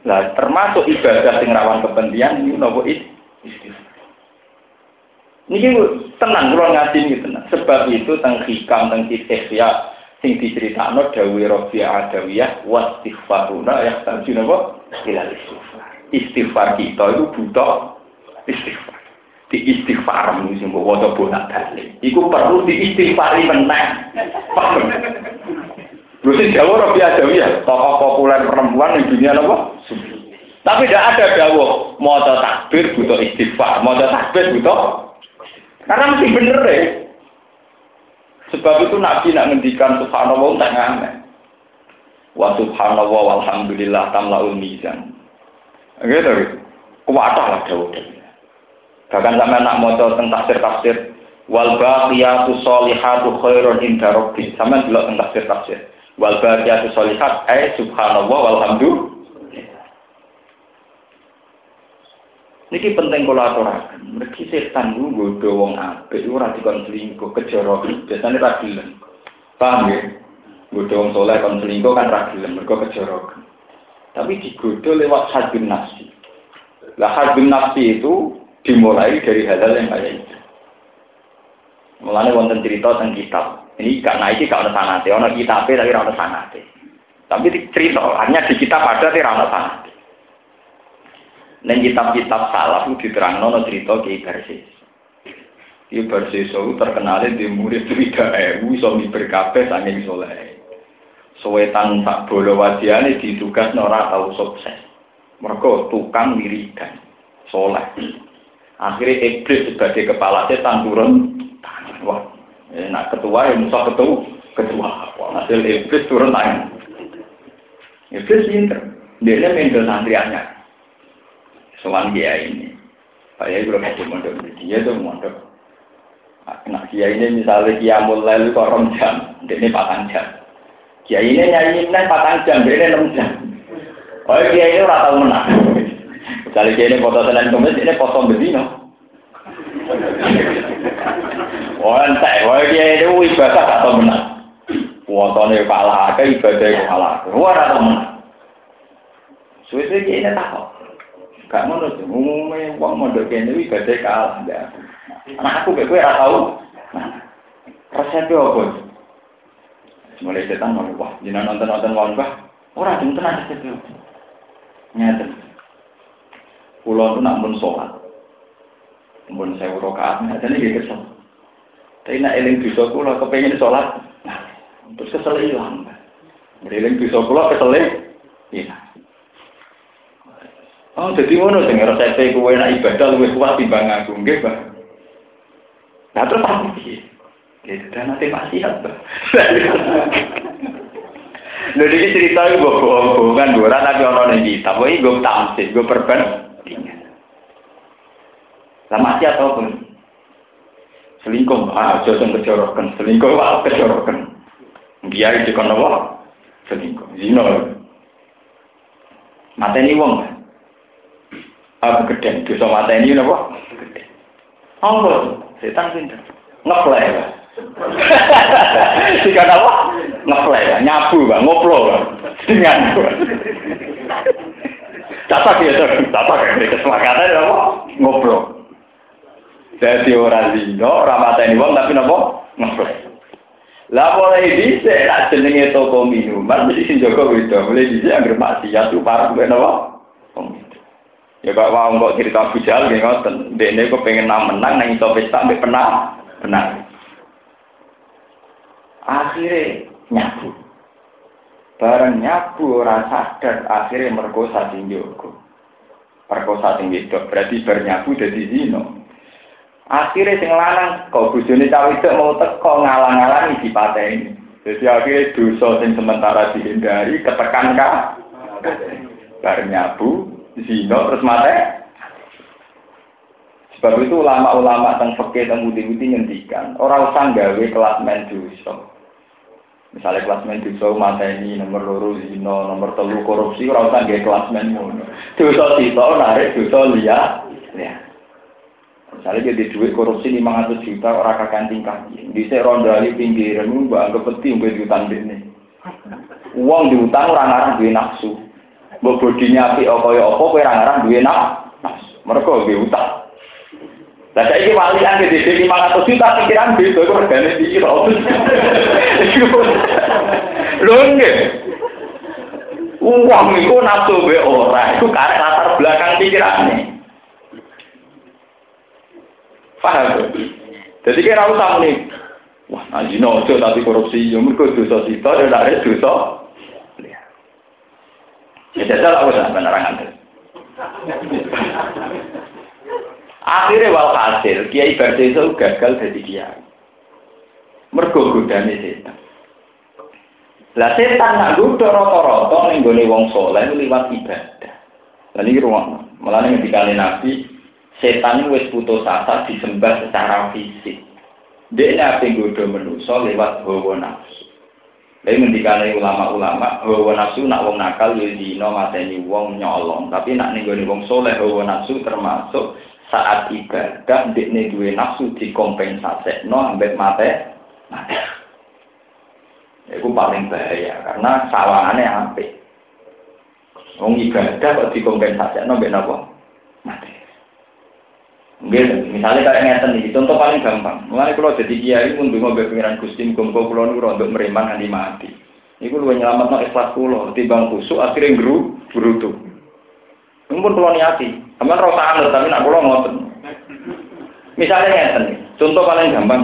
Nah, termasuk ibadah sing rawan kepentingan ini nopo istighfar. Niki tenang kula ngaji niki tenang. Sebab itu teng hikam teng ihya sing diceritakno dawuh Rabi Adawiyah wastighfaruna ya tanju napa ilal istighfar. Istighfar kita itu butuh istighfar. Di istighfar sing mbok waca bonak balik. Iku perlu diistighfari meneh. Lho sing dawuh Rabi Adawiyah, tokoh populer perempuan di dunia napa? Tapi tidak ada dawuh maca takbir butuh istighfar, maca takbir butuh karena mesti bener deh. Sebab itu Nabi nak ngendikan subhanallah tak aneh. Wa subhanallah walhamdulillah tamlaul mizan. Gitu gitu. Kuwatah lah jauh Bahkan sampai nak maca tentang tafsir-tafsir wal baqiyatu sholihatu khairun inda rabbi. Sampai delok tentang tafsir-tafsir. Wal baqiyatu sholihat eh subhanallah walhamdulillah Niki penting kula aturaken. Mergi setan ku nggodho wong apik ora dikon selingkuh kejoro. Biasane ra gelem. Paham ya? Nggodho wong saleh kon selingkuh kan ra gelem mergo kejoro. Tapi digodho lewat hadun nafsi. Lah hadun nafsi itu dimulai dari hal-hal yang kayak itu. Mulane wonten cerita tentang kitab. Ini karena ini gak ada sanate, ono kitabnya tapi ora sanate. Tapi cerita, hanya di kitab ada tapi ora sanate. Neng kitab-kitab salaf itu diterang nono cerita ke Barsis. Ki Barsis itu terkenal di murid tidak ewu iso miber kabeh saking soleh. Sowetan tak bolo wajane ditugas nora tahu sukses. Mereka tukang wiridan soleh. Akhirnya iblis sebagai kepala setan turun tangan. Wah, enak ketua yang musuh ketua ketua. Wah, hasil iblis turun tangan. Iblis pinter. Dia main santriannya. Soal dia ini. Pak Yai belum mau mondok dia tuh mondok. Nah dia ini misalnya dia mulai lu korong jam, ini patang jam. Dia ini nyanyi ini patang jam, dia ini enam jam. Oh dia ini orang tahu menang. Misalnya dia ini foto selain kemis, ini foto bedino. Oh entek, oh dia ini ibadah atau menang. Fotonya kalah, ibadah kalah. Wah atau menang. Suwe-suwe dia ini takut. Gak ngono umumnya uang mondok kene iki gede kalah ya. Anak aku kayak gue ora tau. Resepnya apa? Mulai setan mau wah, jinak nonton-nonton wong bah. Ora jeng tenan resepnya. Nyata. Pulau itu nak pun sholat. Pun saya urokaat, ada nih kesel. Tapi nak eling bisa kulo kepengen sholat. Nah, terus kesel hilang. Eling bisa kulo kesel hilang. Oh, jadi ngono sing resep kowe nek ibadah luwih kuat timbang aku, nggih, Pak. Nah, terus apa piye? Gitu, dan nanti maksiat, Pak. Lho iki cerita gue bohong-bohongan ora tapi ono ning kitab. Iki gue tamsil, gue perbandingan. Lah maksiat apa pun? Selingkuh, ah, aja sing kejoroken. Selingkuh wae kejoroken. Dia iki kono wae. Selingkuh. Mateni wong. Aku gede, dosa mata ini apa? Gede. Apa? Setan pinter. Ngeplay, Pak. Jika apa? Ngeplay, Pak. Nyabu, Pak. Ngoplo, Pak. Dengan, Catak ya, catak ya. Kesepakatan apa? Ngoplo. Jadi orang zino, orang mata ini wong, tapi apa? Ngeplay. Lah mulai dhisik lah jenenge toko minuman mesti sing jaga beda. Mulai dhisik anggere maksiat tuh parah ben apa? Ya kok mau kok cerita Abu Jahal nggih kok pengen nang menang nang iso pesta penang. Benar. Akhirnya nyabu. Bareng nyabu ora sadar akhirnya merkosa sing jogo. Perkosa sing wedok berarti bernyabu dadi zino. Akhirnya sing lanang kok bojone cawe itu mau teko ngalang-alangi dipateni. Jadi akhirnya dosa sing sementara dihindari ketekan kah? Bareng zino terus mate. Sebab itu ulama-ulama tentang fakir tentang budi-budi ngendikan orang usah gawe kelas dosa. Misalnya kelas dosa mata ini nomor loro zino, nomor telu korupsi orang usah gawe kelas main ngono. Dosa sito narik dosa liya. Ya. Misalnya dia duit korupsi 500 juta orang kakak tingkah. Bisa rondali pinggiran, mbak anggap peti mbak diutang ini. Uang diutang orang orang duit nafsu. Mbok bodinya apik apa ya apa kowe ora ngarang duwe nak. Mereka duwe utang. Lah saiki wali kan di 500 juta pikiran beda iku regane piro. Lho nggih. Uang itu nafsu be ora, itu karek latar belakang pikirannya. Paham? Jadi kira usah nih, wah nanti nojo tapi korupsi, ya mereka dosa sita, ya ada dosa. Ya jajal aku sampai nerangan. Akhirnya wal hasil, Kiai itu gagal jadi kiai. Mergo godane setan. Lah setan nak godho rata-rata ning gone wong saleh liwat ibadah. Lah niki malah ning dikali Nabi, setan wis putus asa disembah secara fisik. Dia apa godho manusa lewat hawa nafsu. Tapi ngendikane ulama-ulama, hawa nafsu nak wong nakal ya dino mateni wong nyolong, tapi nak ning wong saleh hawa nafsu termasuk saat ibadah ndekne duwe nafsu no ambek mate mate. Itu paling bahaya karena sawangannya apik. Wong ibadah kok no ambek napa Mungkin, misalnya kayak ngeten nih, contoh paling gampang. Mulai kalau jadi kiai pun bingung pengiran gusti, kumpul pulau nuru untuk meriman nanti mati. Ini lu nyelamat no ikhlas pulau, timbang kusuk akhirnya guru tuh. Ini pun pulau niati, Sampeyan rasa anut tapi nak kula ngoten. Misalnya ngeten, contoh paling gampang.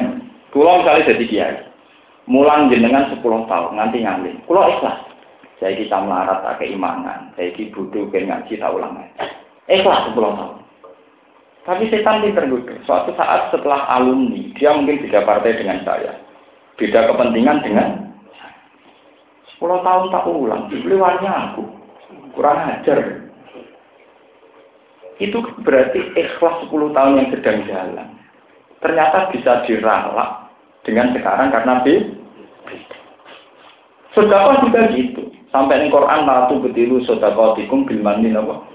Kula misalnya jadi kiai. Mulang jenengan 10 tahun nganti ngalih. Kula ikhlas. Saya kita melarat tak keimanan. Saya iki butuh ngaji tak ulang Ikhlas 10 tahun. Tapi setan ini tergoda. Suatu saat setelah alumni, dia mungkin beda partai dengan saya. Beda kepentingan dengan saya. 10 tahun tak ulang, beliwannya aku. Kurang ajar itu berarti ikhlas 10 tahun yang sedang jalan. Ternyata bisa diralak dengan sekarang karena B. Sodako juga gitu. Sampai di Quran latu betilu sodako tikum bilmani apa?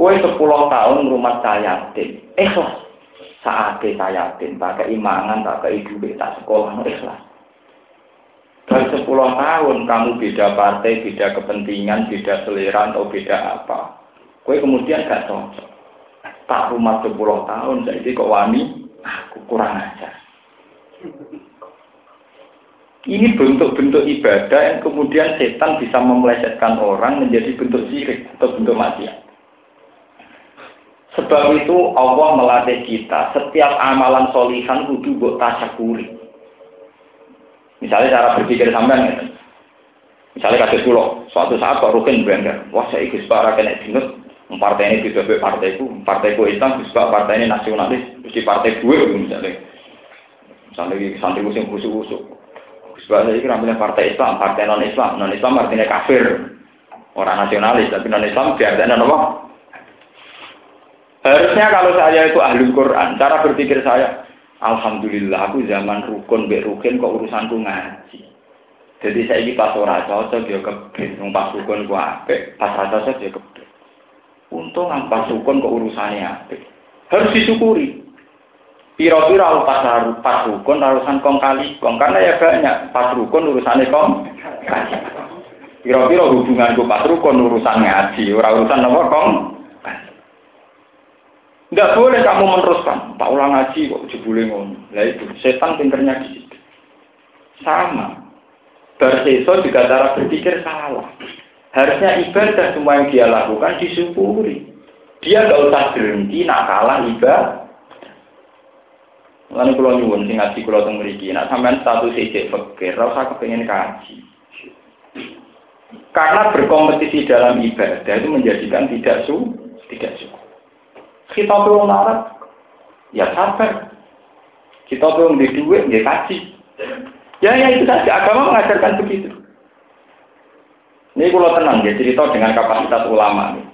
Kue 10 tahun rumah saya yatim. Ikhlas. Saat saya yatim. Pakai imangan, pakai ibu, tak sekolah. Ikhlas. Dari 10 tahun kamu beda partai, beda kepentingan, beda selera atau beda apa Kue kemudian gak cocok. Tak rumah 10 tahun, jadi kok wani, aku kurang ajar. Ini bentuk-bentuk ibadah yang kemudian setan bisa memelesetkan orang menjadi bentuk sirik atau bentuk maksiat. Sebab itu Allah melatih kita setiap amalan solihan kudu buat tasyakuri. Misalnya cara berpikir sampean gitu. Misalnya kasih pulau, suatu saat Pak Rukin berangkat, wah saya ikut para kena dinut, partai ini bisa partai itu, partai ku Islam, bisa partai ini nasionalis, mesti partai gue misalnya. Misalnya santri musim kusuk-kusuk. Sebab saya kira partai Islam, partai non Islam, non Islam artinya kafir, orang nasionalis, tapi non Islam biasanya apa? Harusnya kalau saya itu ahli Quran, cara berpikir saya, Alhamdulillah aku zaman rukun, bek rukun kok urusanku ngaji. Jadi saya ini pas ora cocok dia kebin, pas rukun gua apik, pas rasa cocok dia kebin. Untung ampas rukun ke urusannya apik. Harus disyukuri. Piro-piro pas, pas rukun urusan kong kali kong karena ya banyak pas rukun urusannya kong kali. Piro-piro hubunganku pas rukun urusan ngaji, ora urusan apa kong Enggak boleh kamu meneruskan. Tak ulang ngaji kok jebule ngono. Lah itu setan pinternya di situ. Sama. Berseso juga cara berpikir salah. Harusnya ibadah semua yang dia lakukan disyukuri. Dia gak usah berhenti nak kalah ibadah. Lalu kalau nyuwun sing ngaji kalau teng mriki, nak sampean status ijek fakir, ora usah kepengin kaji. Karena berkompetisi dalam ibadah itu menjadikan tidak su, tidak su. Kita belum marah, ya sabar. Kita belum di duit, ya kaji. Ya, ya itu saja. Agama mengajarkan begitu. Ini kalau tenang ya cerita dengan kapasitas ulama nih.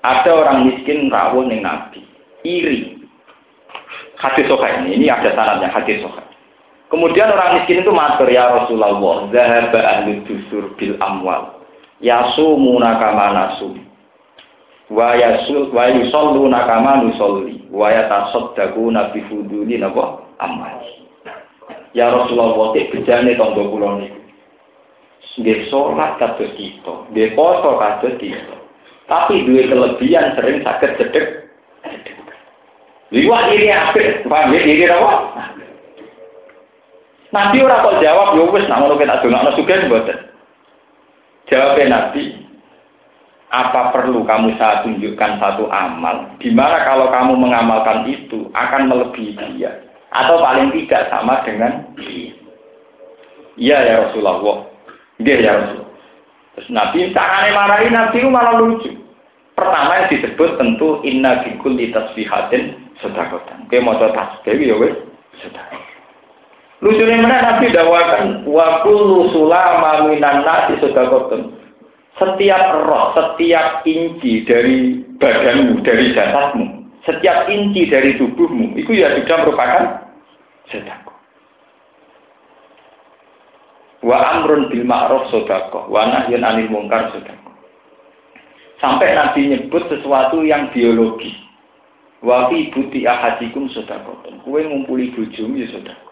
Ada orang miskin rawuh ning Nabi, iri. Hadis sokai ini, ini ada syaratnya hadis sokai. Kemudian orang miskin itu matur ya Rasulullah, zahaba ahli dusur bil amwal. Yasumuna kama. Wa yasul wa yusalluna kama nusolli. Wa yatasaddaquna bi fuduli napa amal. Ya Rasulullah, tek bejane tangga kula niku. Dia sholat kados kita, dia poso kados kita. Tapi dua kelebihan sering sakit cedek. Liwat iri akhir, paham ya? Iri apa? Nabi ora kok jawab, ya wis nak ngono kita dongakno sugih mboten. Jawabnya Nabi, apa perlu kamu saya tunjukkan satu amal, di mana kalau kamu mengamalkan itu akan melebihi dia, atau paling tidak sama dengan dia. Iya ya Rasulullah, iya ya Rasulullah. Terus Nabi caranya marahi Nabi malah lucu. Pertama yang disebut tentu inna bikul di tasbihatin sedakotan. Oke mau tasbih ya wes sedekah. Lucunya mana Nabi dakwakan wakul sulama minan nasi sedakotan setiap roh, setiap inci dari badanmu, dari jasadmu, setiap inci dari tubuhmu, itu ya sudah merupakan sedekah. Wa amrun bil ma'ruf sedekah, wa nahyun anil munkar sedekah. Sampai Nabi nyebut sesuatu yang biologis. Wa fi buti ahadikum sedekah. Kue ngumpuli bojomu ya sedekah.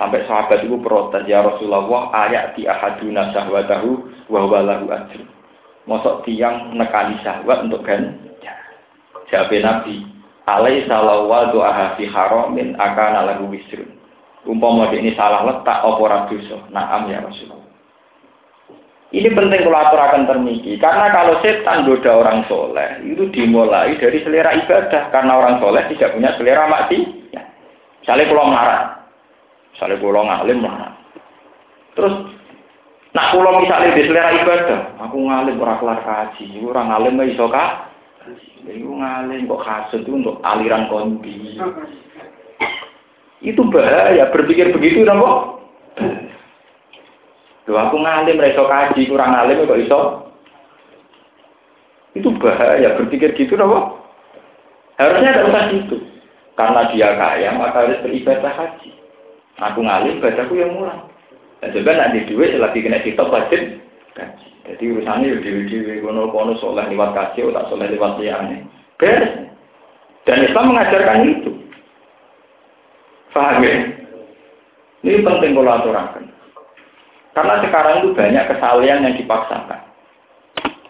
Sampai sahabat itu protes, ya Rasulullah, ayat di ahaduna sahwatahu wa walahu ajru. Mosok tiang nekani syahwat untuk kan? Jawab Nabi, alai salawa doa fi haramin akan lahu wisrun. Umpama ini salah letak apa dosa. Naam ya Rasulullah. Ini penting kalau aturakan terniki, karena kalau setan goda orang soleh, itu dimulai dari selera ibadah, karena orang soleh tidak punya selera mati. Ya. Misalnya kalau marah, Misalnya pulau ngalim lah. Terus nak pulau misalnya di selera ibadah, aku ngalim orang kelar kaji, orang ngalim nggak iso kak. Iku ngalim kok kasut itu untuk aliran kondi. Itu bahaya, berpikir begitu dong kok. Loh aku ngalim iso kaji, kurang ngalim kok iso. Itu bahaya, berpikir gitu dong kok. Harusnya tidak usah gitu. Karena dia kaya, maka harus beribadah haji. Aku ngalim, bacaku yang murah. Dan juga nanti duit lagi kena sitok wajib. Jadi urusannya ya dewi-dewi kono-kono soleh lewat kaji, tak soleh lewat liane. Beres. Dan Islam mengajarkan itu. Faham ya? Ini penting kalau aturakan. Karena sekarang itu banyak kesalahan yang dipaksakan.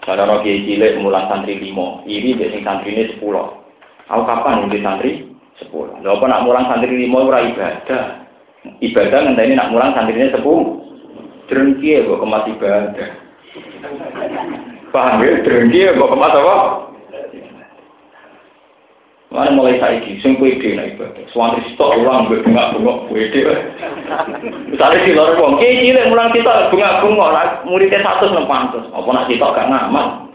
Saudara roh cilik mulang santri limo, iri biasanya santri ini sepuluh. Aku kapan nanti santri sepuluh? Lalu nak mulang santri limo ora ibadah ibadah ini nak mulang santrinya sepuh drengki ya kok kemas ibadah paham ya drengki ya kok kemas apa Mana mulai saiki, sing kowe dhewe nek ibadah. Suwantri stok ulang gue bengak-bengok. Misale di luar wong, ki cilik mulang kita bengak-bengok, lah muridnya 100 nang pantes. Apa nak sitok gak ngamal?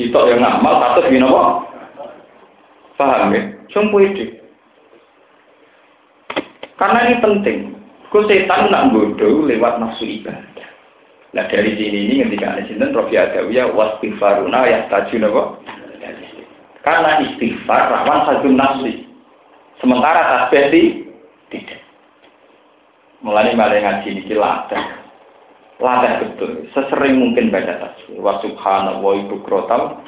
Sitok yang ngamal, satu gini apa? Paham ya? Sing dhewe. Karena ini penting. Kau setan nak bodoh lewat nafsu ibadah. Nah dari sini ini ketika ada sinten Rofi Adawiyah wastighfaruna ya tajun apa? Karena istighfar rawan satu nafsi. Sementara tasbih tidak. Mulai malah ngaji ini latih. Latih betul. Sesering mungkin baca tasbih. Wa subhanallah ibu krotal.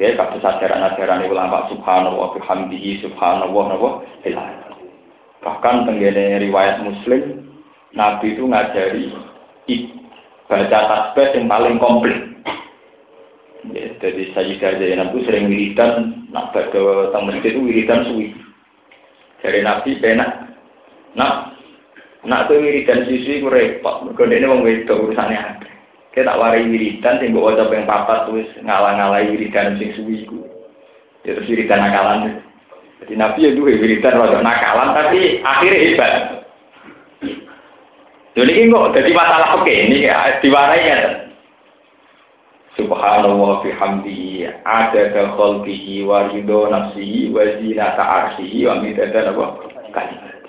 Ya, kalau ajaran-ajaran ulama subhanallah bihamdihi subhanallah napa Bahkan tenggene riwayat Muslim, Nabi itu ngajari baca tasbih yang paling komplit. Ya, jadi Sayyidah Zainab itu sering wiridan, nak baca teng masjid itu wiridan suwi. Dari Nabi penak, nak nak tuh wiridan suwi itu repot. Mereka ini mau wedok urusannya. Kita tak wari wiridan, sing coba yang papat tuh ngalah-ngalah wiridan sing suwi itu. Ya terus wiridan nakalan. Jadi Nabi ya dua wiridan rada nakalan, tapi akhirnya hebat. Jadi ini kok jadi masalah oke ini ya diwarai kan. Subhanallah bihamdihi ada khalqihi wa ridho nafsihi wa zinata arshihi wa midada apa kalimat.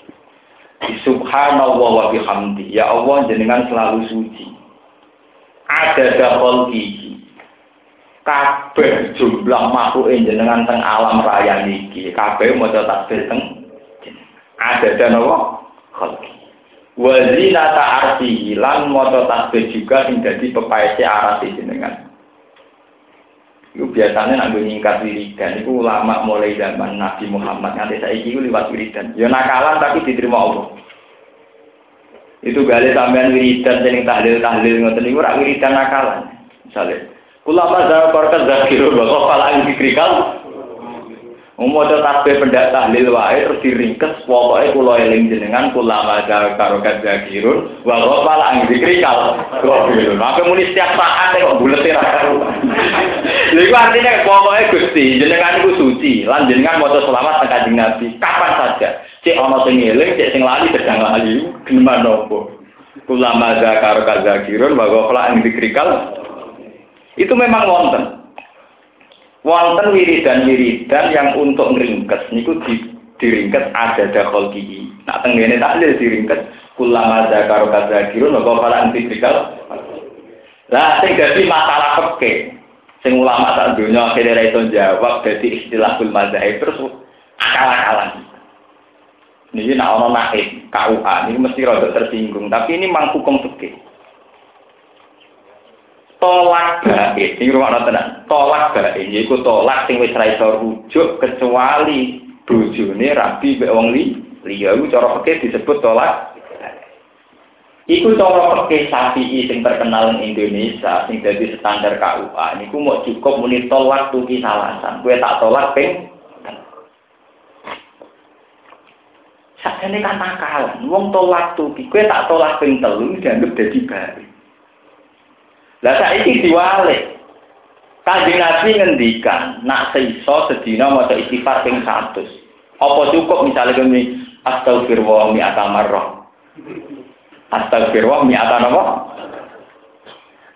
Subhanallah wa bihamdi. Ya Allah jenengan selalu suci ada dakol gigi kabeh jumlah makhluk jenengan teng alam raya niki kabeh maca takbir teng ada dan apa khalqi wa zinata arsihi lan maca tasbih juga sing dadi pepaese arasi jenengan Itu biasanya nak nyingkat wiridan, itu ulama mulai zaman Nabi Muhammad nganti saiki itu lewat wiridan. Ya nakalan tapi diterima Allah. Itu gale sampean wiridan jeneng tahlil tahlil ngoten niku ora wiridan nakalan. Misale kula mazhar korka zakiru wa qala dikrikal Umoco tasbih pendak tahlil wae terus diringkes pokoke kula eling jenengan kula maca karo kadzakirun wa ghafala ang dikrikal. Maka muni setiap saat kok bulete ra karo. Lha artine pokoke Gusti jenengan iku suci lan jenengan maca selawat teng Kanjeng Nabi kapan saja. Cek ana sing eling, cek sing lali sedang lali. Gimana nopo? Kula maca karo kadzakirun wa ghafala ang dikrikal. Itu memang wonten. Wonten wiridan-wiridan yang untuk ngeringkes niku di diringkes ada dakol gigi. Nak tenggene taklil diringkes kulama zakaro kadzakirun wa qala antikal. Lah sing dadi masalah peke. Sing ulama sak donya akhirnya iso jawab dadi istilahul mazhab terus akal-akalan. Niki nak ono naik KUA ini mesti rada tersinggung, tapi ini mang hukum tolak baik ini rumah tenan tolak baik yaiku tolak sing wis ra iso rujuk kecuali bojone rabi mbek wong li liya. Iku cara fikih disebut tolak Iku cara fikih Syafi'i sing terkenal ing Indonesia sing dadi standar KUA niku mau cukup muni tolak tuki salasan. Kowe tak tolak ping Sakjane kan nakalan wong tolak tuki kowe tak tolak ping telu dianggap dadi baik lah saiki diwalik. Kanjeng Nabi ngendikan, nak seiso sedina maca istighfar ping 100. Apa cukup misalnya kami astagfirullah mi'ata marrah. Astagfirullah mi'ata napa?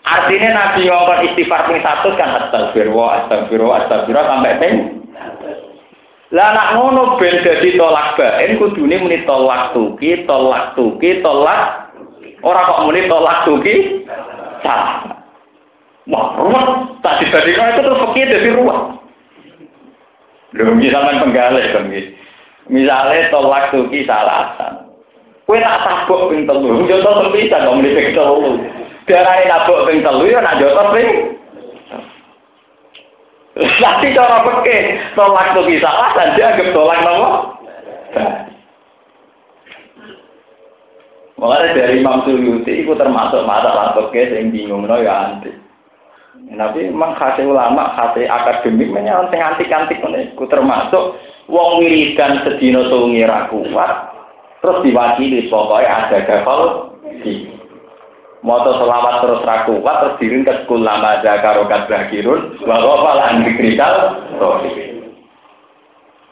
Artinya Nabi ngomong istighfar ping 100 kan astagfirullah, astagfirullah, astagfirullah sampai ping lah nak ngono ben dadi tolak baen kudune muni tolak tuki, tolak tuki, tolak ora kok muni tolak tuki. Salah. Wah, rumah tak dibandingkan itu terus fakir dari rumah. Lho, misalnya penggalih kan Misalnya tolak tuki salasan. Kue tak tabuk ping telu, jodoh terpisah dong di ping telu. Darahnya nabuk ping telu ya nak jodoh ping. Nanti cara peke tolak tuki salasan dia anggap tolak nopo. Makanya dari Imam Suyuti itu termasuk masalah peke yang bingung no ya antik. Tapi memang khasi ulama, khasi akademik menyalon sing antik-antik ku termasuk wong wiridan sedina sungi ra kuat terus diwakili pokoknya ada gafal di Moto selawat terus ra kuat terus diringkes kulama zakaro kadbahirun wa ghafal an dikrikal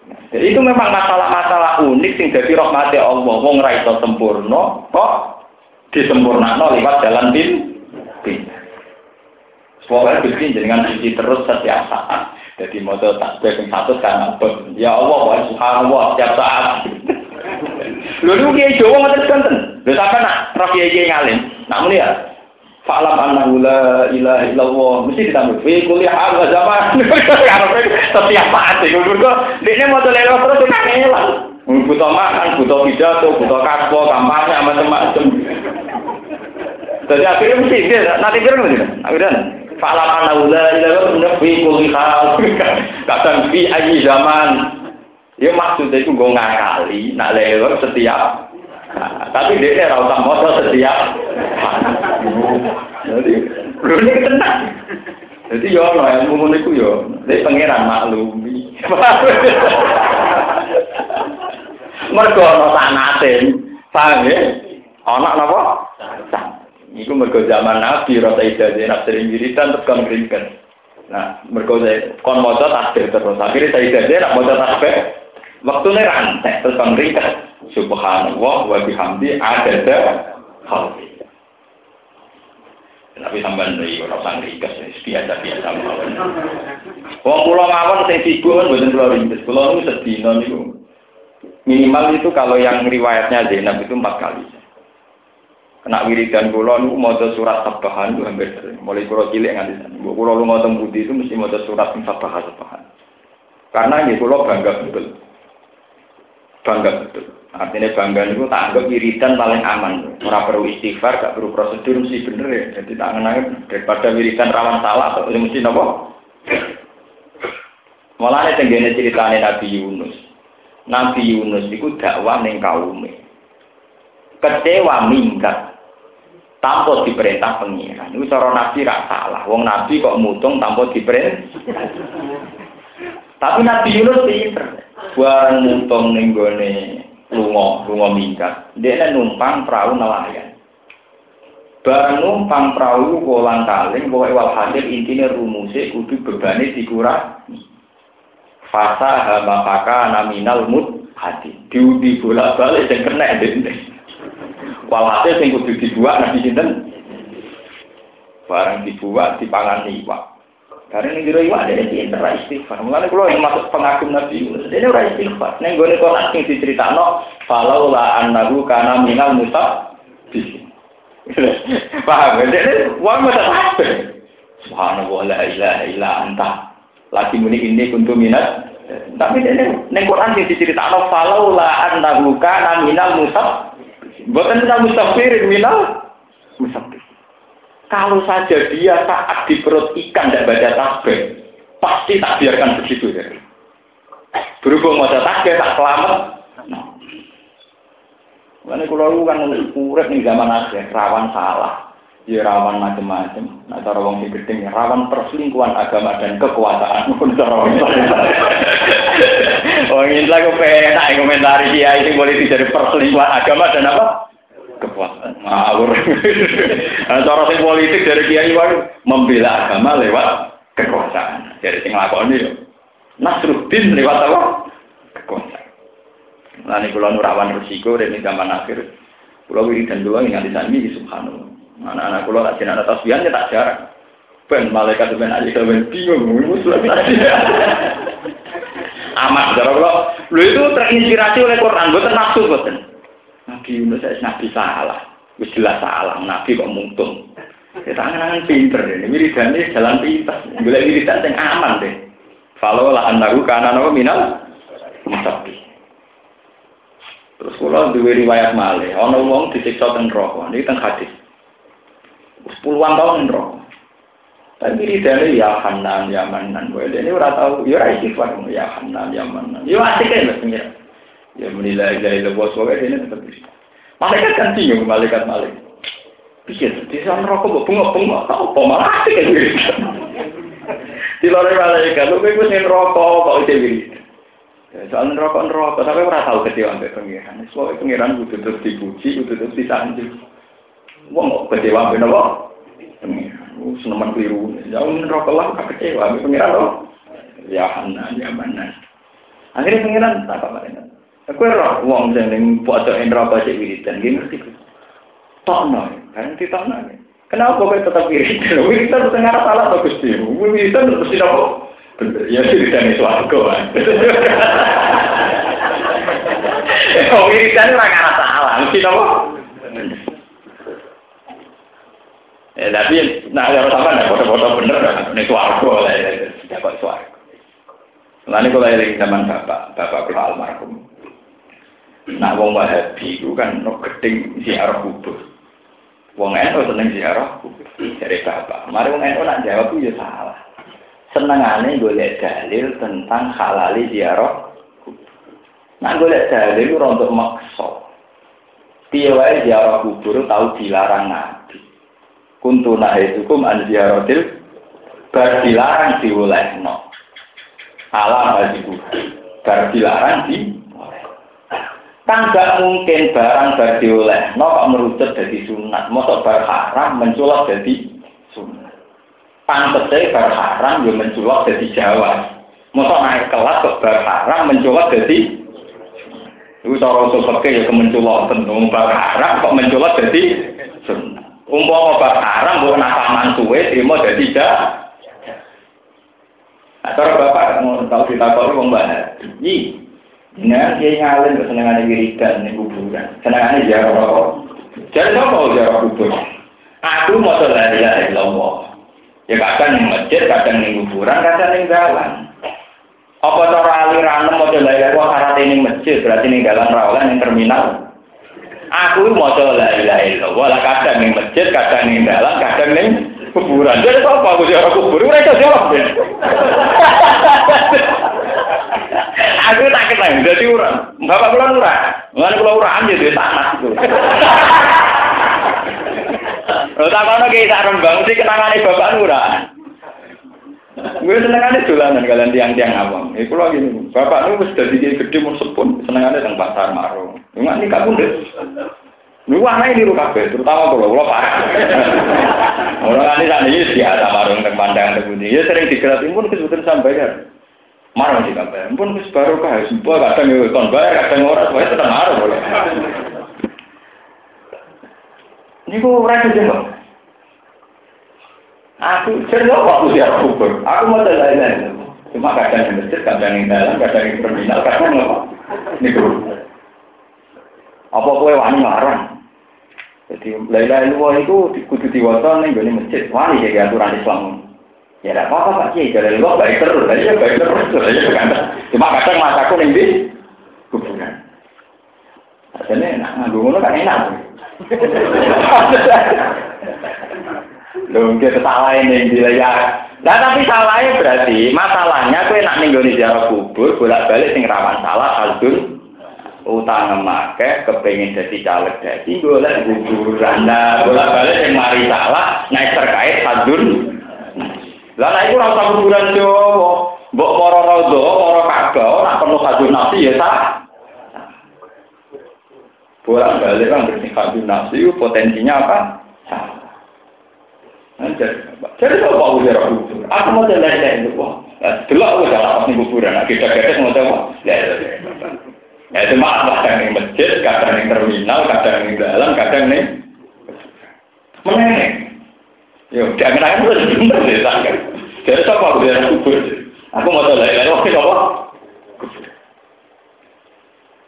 Jadi itu memang masalah-masalah unik sing jadi rahmati Allah. Wong ra iso sempurna kok disempurnakno lewat jalan bin Pokoknya Gusti dengan suci terus setiap saat. Jadi mau tasbih yang satu karena ya Allah, wa subhanallah setiap saat. Lalu kiai Jawa ngoten kanten. Lha sampe nak roh kiai kiai ngalim, nak muni ya. Fa'lam annahu la ilaha. Mesti ditambah fi kulli hal zaman. setiap saat itu mergo dekne mau lelo terus kangelan. Butuh makan, butuh pidato, butuh kaspo, kampanye, macam-macam. Jadi akhirnya mesti dia nanti kira nggak Akhirnya Fa'lam annahu la ilaha illallah fi kulli hal. Kadang fi ayi zaman. Ya maksudnya itu gue ngakali, nak lewat setiap. Nah, tapi dia ora usah moto setiap. Jadi, lu ini tenang. Jadi yo no yang ngomong itu yo, dia pangeran maklumi. Mergo ana sanaten, paham ya? Ana napa? Iku mergo zaman Nabi rasa ijazah nak sering wiridan terus kon ngringken. Nah, mergo kon maca tasbih terus. Akhirnya saya ijazah nak maca tasbih waktune rantai terus kon ngringken. Subhanallah wa bihamdi adada khalqi. Tapi sampean iki ora usah ngringkes biasa biasa mawon. Wong kula mawon sing sibuk kan mboten kula ringkes. Kula niku sedina niku minimal itu kalau yang riwayatnya Zainab itu empat kali. Kena wiridan kula niku maca surat Sabahan itu hampir sering. Mulai kula cilik nganti sana. Kula lu ngoten budi itu mesti maca surat Sabahan Sabahan. Karena ini kula bangga betul. Bangga betul. Artinya bangga itu tak anggap wiridan paling aman. Ora perlu istighfar, gak perlu prosedur mesti bener ya. Jadi tak ngenang daripada wiridan rawan salah atau mesti nopo. Malah tenggene ceritane Nabi Yunus. Nabi Yunus itu dakwah ning kaume. kecewa minggat tanpa diperintah pengiran. Itu cara nabi rak salah. Wong nabi kok mutung tanpa diperintah. Tapi Nabi Yunus pinter. Barang mutung ning gone lunga, lunga minggat. Dia numpang perahu nelayan. Barang numpang perahu kolang kaling, pokoknya walhasil intinya rumusnya kudu bebani dikurangi. Fasa hamapaka naminal mut hati. Diundi bolak balik dan kena dendeng. Walhasil sing kudu dibuat nabi sinten. Barang dibuat dipangan iwak. Karena ini diri iwak ada pinter istighfar. Mulane kula yang masuk pengagum Nabi Yunus. Dene ora istighfar. Ning gone Quran sing diceritakno falau la annahu kana minal musab Paham? Dene wong kabeh. Subhanallah la ilaha illa anta. Lagi muni ini kuntu minat. Tapi dene ning Quran sing diceritakno falau la annahu kana minal musab Bukan kita mustafirin minal mustafir. Kalau saja dia saat di perut ikan tidak baca tasbih, pasti tak biarkan begitu ya. Berhubung baca tasbih tak selamat. Nah. Karena kalau kan urip nih zaman akhir rawan salah, ya rawan macam-macam. Nah cara wong gedeng rawan perselingkuhan agama dan kekuasaan pun cara wong. Wong ini lagi penak komentari dia ini politik dari perselingkuhan agama dan apa? Kekuasaan. Ngawur. Nah, cara sing politik dari kiai wae membela agama lewat kekuasaan. Jadi sing lakoni yo. Nasruddin lewat apa? Kekuasaan. Lalu kalau nurawan resiko dari zaman akhir, kalau wiridan dulu ingat di sana subhanallah. Anak-anak kulo tak jenah atas biannya tak jarang. Ben malaikat ben aja ben bingung, musuh Amat cara kulo. Lu itu terinspirasi oleh Quran, bukan nafsu bukan. Nabi Yunus saya nabi salah, wis jelas salah, nabi kok muntung. Kita ya, angan-angan pinter ini, wiridane jalan pintas, boleh wiridan yang aman deh. Kalau lah antaru karena nopo minal, musabi. Terus kalau dua riwayat malih, ono wong disiksa teng neraka, ini teng hadis puluhan tahun rokok. Tapi dari ya Hanan, ya Manan, gue ini udah tahu, ya istighfar, ya Hanan, ya Manan, ya asik kan mas Ya menilai dari lebos, gue ini tetap bisa. Malaikat kan bingung, malaikat malik. Pikir, di sana rokok gue bengok-bengok, tau apa malah asik kan gitu. Di luar malaikat, lu gue gue rokok, kok itu gitu. Soal rokok rokok, tapi ora tahu kecewa sampai pengiran. Soalnya pengiran butuh terus dipuji, butuh terus disanjung. Wong kok kecewa ben apa? Seneman keliru. Jauh neraka lah kok kecewa ben pengiran loh. Ya hana ya mana. Akhirnya pengiran tak apa mereka. Aku roh wong sing ning pojok neraka cek wiridan nggih ngerti. Tokno, kan ditokno. Kenapa kok tetap wiridan? Wiridan tengah salah to Gusti. Wiridan terus tidak Bener, ya wiridan itu aku. Wiridan ora karena salah, mesti apa? Ya, tapi nah kalau sama nih foto-foto bener nih suarga lah ya, dapat suarga. Lalu kalau yang zaman bapak, bapak kalau almarhum. Nah, wong wahabi itu kan no geding ziarah kubur. Wong eno seneng ziarah kubur. Dari bapak. Mari wong eno nak jawab itu ya salah. Senengane golek dalil tentang halali ziarah kubur. Nah, golek dalil itu untuk makso. Piye ziarah kubur tahu dilarang nabi kuntu nahaitukum an ziyaratil bar dilarang diolehno ala bajiku bar dilarang di kan gak mungkin barang bar diolehno kok merucut jadi sunat mosok bar haram menculok jadi sunat pantese bar haram yo menculok jadi jawa. Mosok naik kelas kok bar haram menculok jadi itu cara usul ya kemenculok tentu bar haram kok menculok jadi sunat Umpama obat haram bukan apa mantuwe terima jadi tidak. Atau bapak mau tahu kita kalau mau bahas. Iya, Nah, dia ngalin kesenangan wiridan di kuburan. Senangannya jarak rokok. Jadi apa jarak kubur? Aku mau la ilaha illallah. Ya kadang di masjid, kadang di kuburan, kadang di jalan. Apa cara aliran mau la ilaha syarat ini masjid, berarti ini jalan rawalan yang terminal. Aku mau la ilaha illallah, lah kadang ning masjid, kadang ning dalam, kadang ning kuburan. Jadi apa aku jarak kubur? Mereka jawab deh. Aku tak kenal, jadi urang. Bapak kula urang. Mulane kula urang ya duwe tanah itu. Lho tak kono ki rembang mesti kenangane bapak urang. Gue senengane dolanan kalian tiang-tiang awam. Iku lho gini, bapak nu wis dadi gede mun sepun, senengane teng pasar maro. Enggak nikah pun deh. Lu aneh di rumah terutama kalau kalau parah. Orang ini sana ini biasa marung teng pandang teng Ya sering digeratin pun kesulitan sampai kan. Marah sih kabeh. Pun wis baru kah semua kadang yo kon bayar kadang ora wae tenang marah boleh. Niku ora kejeng Aku cerita waktu dia kubur. Aku mau lain-lain. Cuma kadang di masjid, kadang di dalam, kadang di terminal, kadang apa? Niku. Apa kowe wani larang? Jadi Laila Ilwa itu kudu diwasa ning gone masjid. Wani ya aturan Islam. Ya tidak apa-apa Pak Kiai, dari luar baik terus, ya baik terus, ya kan. Cuma kadang masaku ning di kuburan. Jadi enak, nganggo ngono kan enak. Lho, kita salah ini ya. Nah, tapi salahnya berarti masalahnya kue nak ning gone kubur bolak-balik sing rawan salah aldun utang make kepengin dadi caleg dadi golek kuburan. Nah bolak balik yang mari salah naik terkait hadur lah nah itu rasa kuburan Jawa mbok para rodo para kagak ora perlu hadur nafsi ya tak bolak balik kan berarti hadur nafsi potensinya apa jadi kalau Pak Ujar kubur, aku mau jalan jalan itu, delok aku jalan pas nih kuburan, kita kita mau coba, Ya cuma kadang di masjid, kadang di terminal, kadang di dalam, kadang di meneng. Yo, jangan aku udah bener deh. Jadi siapa aku biar kubur? Aku mau tahu lagi, oke apa?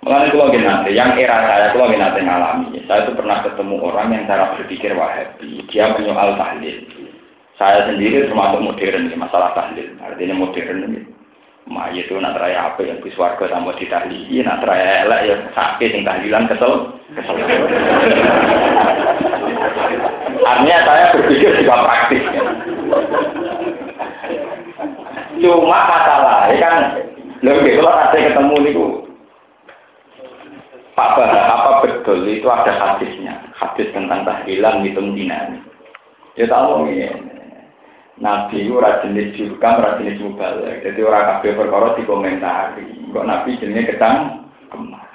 Mengenai kalau nanti, yang era saya, kalau nanti ngalami, saya itu pernah ketemu orang yang cara berpikir wahabi, dia menyoal tahlil. Saya sendiri termasuk modern, masalah tahlil, artinya modern. Gitu. Ma itu nak raya apa yang bis warga sama ditahlihi, nak raya elek ya sakit yang tahlilan kesel, kesel. Artinya saya berpikir juga praktis. Cuma masalah, ya kan, lebih kalau ada ketemu niku, Pak apa betul itu ada hadisnya, hadis tentang tahlilan hitung dinami. Ya tahu ini. Nabi itu jenis jurkam, jenis mubalik. Jadi orang kabeh perkara dikomentari. Kok Nabi jenisnya ketang kemar.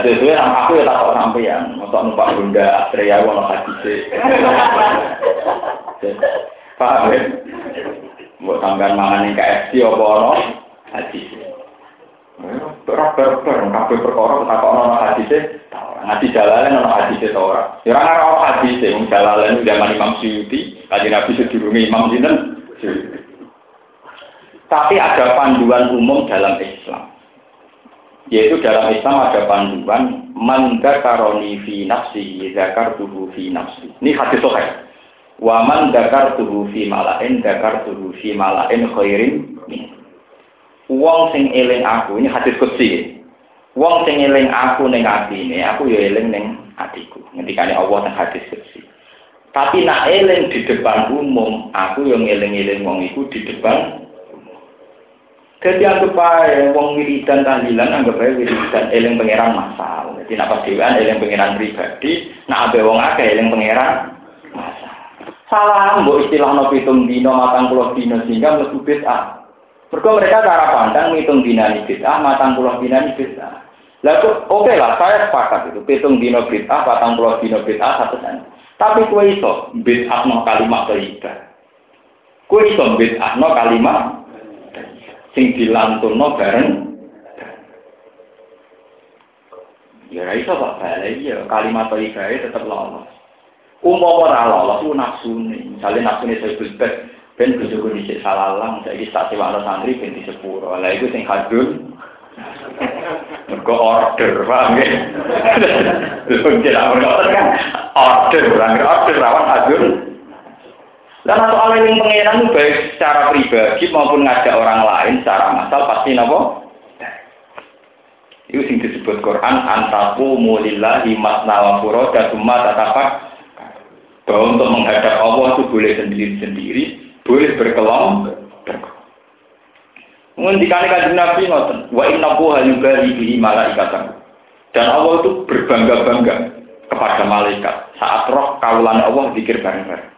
Jadi itu sama aku ya takut sampeyan, untuk numpak bunda Astrea wono hadis. Paham ya? Buat sampean mangan ning KFC apa ono hadis. Ora ber-ber kabeh perkara ketakono ono hadis. Ngaji jalalan ono hadis itu ora. Ya ora ono hadis wong jalalan zaman Imam Suyuti, kaji Nabi sedurunge Imam sinten? Tapi ada panduan umum dalam Islam. Yaitu dalam Islam ada panduan man karoni fi nafsi zakar tuhu fi nafsi. Ini hadis sahih. Wa man dakar tuhu fi malain dakar tuhu fi malain khairin min. Wong sing eling aku ini hadis kutsi. Wong sing eling aku ning atine, aku ya eling ning atiku. Ngendikane Allah teng hadis kursi. Tapi nak eling di depan umum, aku yang eling-eling wong iku di depan Jadi anggap aja wong wiridan tahlilan anggap aja wiridan eling pangeran masal. Jadi nak pas dewan eling pangeran pribadi, nak abe wong akeh eling pangeran masal. Salah mbok istilah no pitung dino matang pulau dino sehingga mlebu bid'ah. Mergo mereka cara pandang ngitung dinani bid'ah matang pulau dinani bid'ah. Lalu oke okay lah, saya sepakat itu. Pitung dino bid'ah, patang puluh dino bid'ah, satu sen. Tapi kue iso bid'ah no kalimat toibah. Kue iso bid'ah no kalimat sing dilantun no bareng. Ya iso pak balik ya kalimat toibah itu tetap lolos. Umum ora lolos itu nafsu nih. Misalnya nafsu nih saya ben bujuku disik salalang, saya tak sewa santri ben di sepuro. Lah itu sing hadun, Mergo order, paham ya? Mungkin apa kan order, orang order rawan. Dan atau soal yang pengenan baik secara pribadi maupun ngajak orang lain secara massal pasti nopo. Itu sing disebut Quran antaku mulillahi masna wa furoda summa tatapak bahwa untuk menghadap Allah itu boleh sendiri-sendiri, boleh berkelompok. Ngendikane kanjeng Nabi ngoten, wa inna buha yubali bihi malaikatan. Dan Allah itu berbangga-bangga kepada malaikat saat roh kaulan Allah zikir bareng-bareng.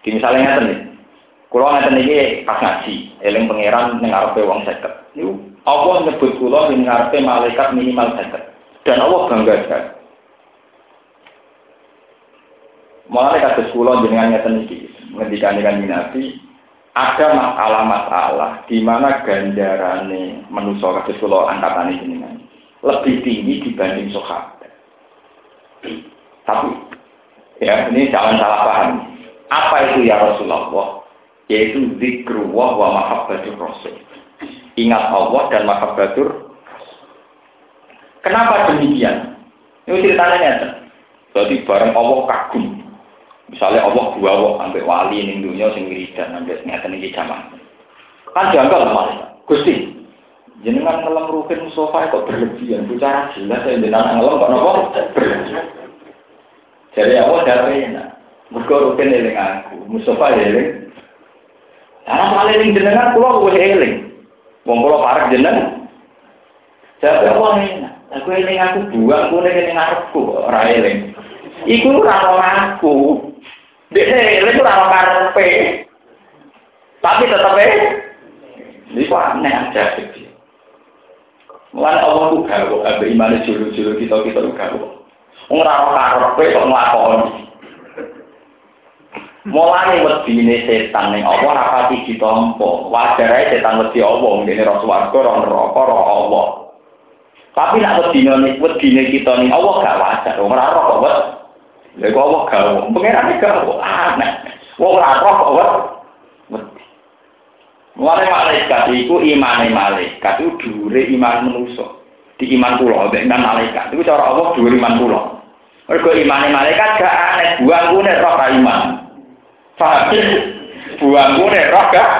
Di misalnya ngeten nih, ini pas ngaji, eling pangeran ning ngarepe wong seket. Niku Allah nyebut kula ning malaikat minimal seket. Dan Allah bangga sekali. Mulai kados kula jenengan ngeten iki, ngendikane kan Nabi, ada masalah-masalah di mana ganjarane manusia kula angkatane jenengan lebih tinggi dibanding sahabat. Tapi ya ini jangan salah paham. Apa itu ya Rasulullah? Yaitu zikrullah wa mahabbatur rasul. Ingat Allah dan mahabbatur Kenapa demikian? Ini ceritanya. Jadi bareng Allah kagum. Misalnya Allah dua wong sampai wali ning dunia sing wiridan sampai ngeten iki zaman. Kan janggal malah. Gusti, jenengan ngelem rukin sofa kok berlebihan. Bicara jelas ya jenengan ngelem kok nopo berlebihan. Jadi Allah dari enak. Mergo rukin eling aku, Mustafa ya eling. Karena malah jenengan kula luwih eling. Wong kula parek jenengan. Jadi Allah enak. Aku eling aku buang, aku eling ngarepku ora eling. Iku aku. Dia ini itu orang karpe. Tapi tetap eh. Ini aneh aja. Mulai Allah itu gawe, abe iman julu-julu kita kita itu gawe. Orang karpe kok ngelakoni. Mulai wedine setan ning Allah rapati ditampa. Wajar ae setan wedi Allah, ngene ra swarga, ra neraka, ra Allah. Tapi nek wedine wedine kita ning Allah gak wajar. Ora ora kok Lha kok Allah gawe, pengen gawe aneh. Wong ora roh kok wedi. Mulane malaikat iku imane malaikat itu dhuwure iman manusa. Di iman kula mbek iman malaikat. Iku cara Allah dhuwur iman kula. Mergo imane malaikat gak aneh, buangku nek roh iman. Paham? Buangku nek roh gak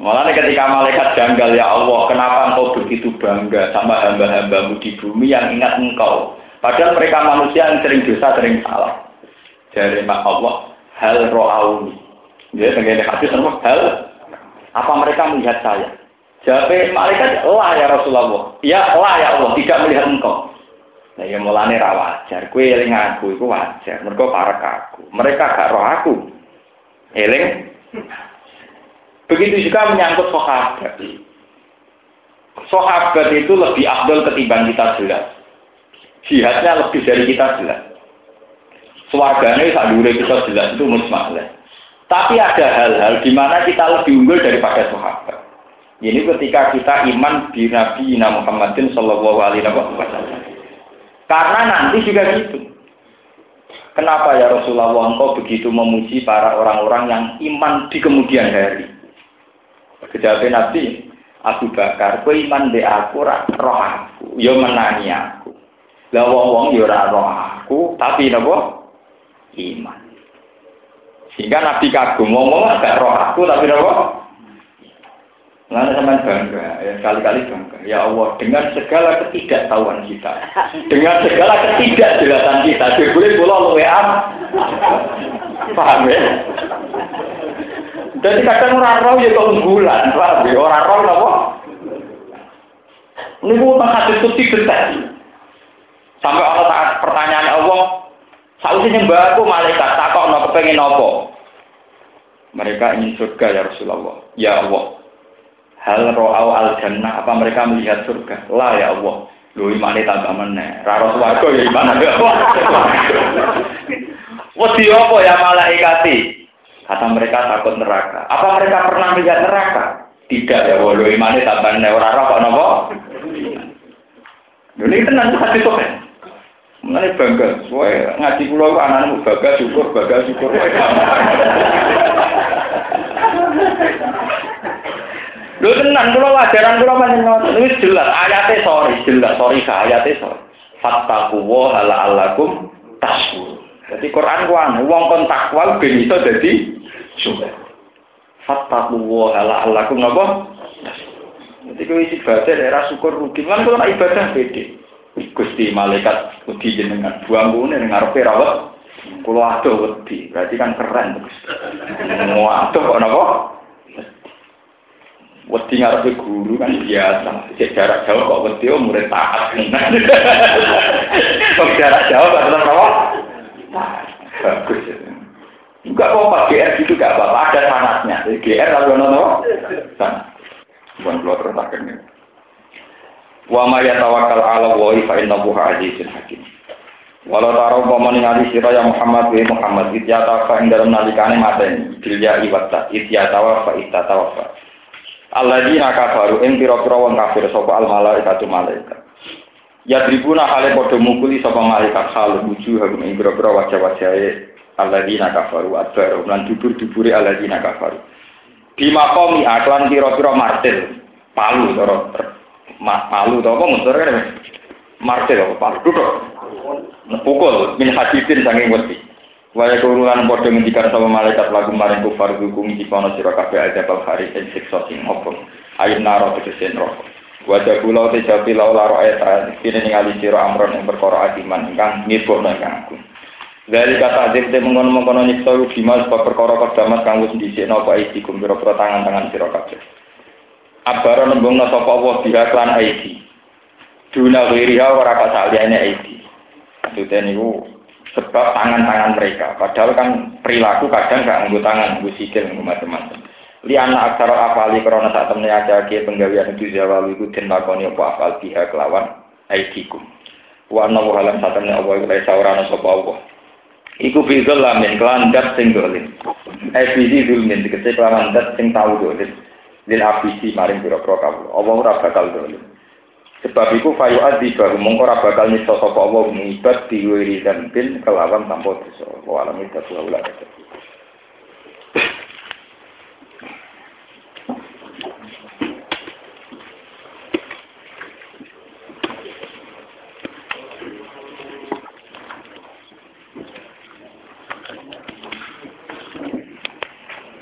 Malah ketika malaikat janggal ya Allah, kenapa engkau begitu bangga sama hamba-hambamu di bumi yang ingat engkau? Padahal mereka manusia yang sering dosa, sering salah. Jadi mak Allah, hal ro'auni. Ya, tenggine hadis sama hal apa mereka melihat saya? Jawab malaikat, lah ya Rasulullah. Ya, lah ya Allah, tidak melihat engkau. Nah, ya mulane ra wajar. Kue eling aku iku wajar. Mergo parek aku. Mereka gak roh aku. Eling. Begitu juga menyangkut sahabat. Sahabat itu lebih afdol ketimbang kita jelas. Jihadnya lebih dari kita jelas. Suarganya sadure kita jelas itu musmalah. Tapi ada hal-hal di mana kita lebih unggul daripada sahabat. Ini ketika kita iman di Nabi Muhammadin Shallallahu Alaihi Wasallam. Karena nanti juga gitu. Kenapa ya Rasulullah engkau begitu memuji para orang-orang yang iman di kemudian hari? Kejawab Nabi, Abu Bakar, kau iman di aku, roh aku, yo menani aku. Lah wong-wong yo ora roh aku, tapi napa? Iman. Sehingga Nabi kagum ngomong agak roh aku tapi napa? Lalu sama bangga, ya sekali-kali bangga. Ya Allah, dengan segala ketidaktahuan kita, dengan segala ketidakjelasan kita, boleh pulau WA, paham ya? Jadi kadang orang roh ya keunggulan, paham ya? Orang roh apa? Ini bukan hadis putih besar. Sampai Allah saat pertanyaan Allah, Sausnya nyembah aku malaikat, takut no kepengen apa? Mereka ingin surga ya Rasulullah. Ya Allah, hal ro'au al jannah apa mereka melihat surga? Lah ya Allah. Lu imane tambah meneh. Raro swarga ya iman ya Allah Wedi apa ya malaikati? Kata mereka takut neraka. Apa mereka pernah melihat neraka? Tidak ya Allah. Lu imane tambah ora ora kok napa ini tenan hati sok Mengenai bangga, soalnya ngaji pulau anakmu bangga syukur, bangga syukur. Lho tenan kula wajaran kula panjenengan wis jelas ayate sorry jelas sorry ka ayate sorry. Fattaqu wa ala alakum tasbur. Jadi Quran ku anu wong kon iso dadi syukur. Fattaqu ala alakum napa? Jadi kowe isi baca daerah syukur rugi. Kan kula ibadah beda. Gusti malaikat wedi jenengan buang kune ning ngarepe rawat. Kula adoh wedi. Berarti kan keren. Mau adoh kok napa? Wedi ngarepe guru kan biasa. Cek jarak jauh kok wedi oh, murid taat. Kok jarak jauh kan tetap apa? Bagus. Enggak apa-apa, GR gitu gak apa-apa, ada sanatnya. GR lalu nono sanat. Bukan keluar terus akhirnya. Wa ma yatawakkal 'ala Allahi fa innahu azizun hakim. Walau taruh paman ngali sira ya Muhammad wa Muhammad itya tawa ing dalem nalikane mateni bilya iwata itya tawa fa ita tawa fa. Alladzina kafaru ing pira-pira wong kafir sapa al malaikatu malaikat. Ya tribuna hale padha mukuli sapa malaikat hal wujuh ing pira-pira wajah-wajahe alladzina kafaru adbar lan dubur-dubure alladzina kafaru. Di makomi aklan pira-pira martir palu cara palu to apa muter kan martir apa palu duduk. Pukul min hadidin saking wedi. Waya kurulan padha ngendikan sama malaikat lagu maring kufar hukum dikono sira kabeh aja bal hari ing siksa sing apa ayin naro tegese neraka Wajah kula te lau laro ayat kini ningali sira amron ing perkara adiman ingkang nibokno ingkang aku Dari kata adik te mengkono-mengkono nyiksa bima sebab perkara kedamat kang wis dhisikno apa iki kumpira tangan-tangan sira kabeh Abara nembungna sapa Allah biha klan aidi Duna wiriha ora kasaliyane aidi Maksudnya niku sebab tangan-tangan mereka. Padahal kan perilaku kadang gak nganggo tangan, nganggo sikil, nganggo macam-macam. Liana aksara afali karena saat temen aja ke penggawean itu jawalu itu den lakoni apa afal pihak kelawan aidikum. Wa anna wa halam saat temen Allah itu saurana sapa Allah. Iku bizul lamin kelan dat sing dolim. Eh bizi zulmin dikece kelawan dat sing tau dolim lil habisi maring biro-biro kawula. Allah ora bakal dolim. Sebab iku fayu adi baru mongko ora bakal nyiksa sapa Allah ngibat diwiri dan bin kelawan tanpa dosa. Wa alam itu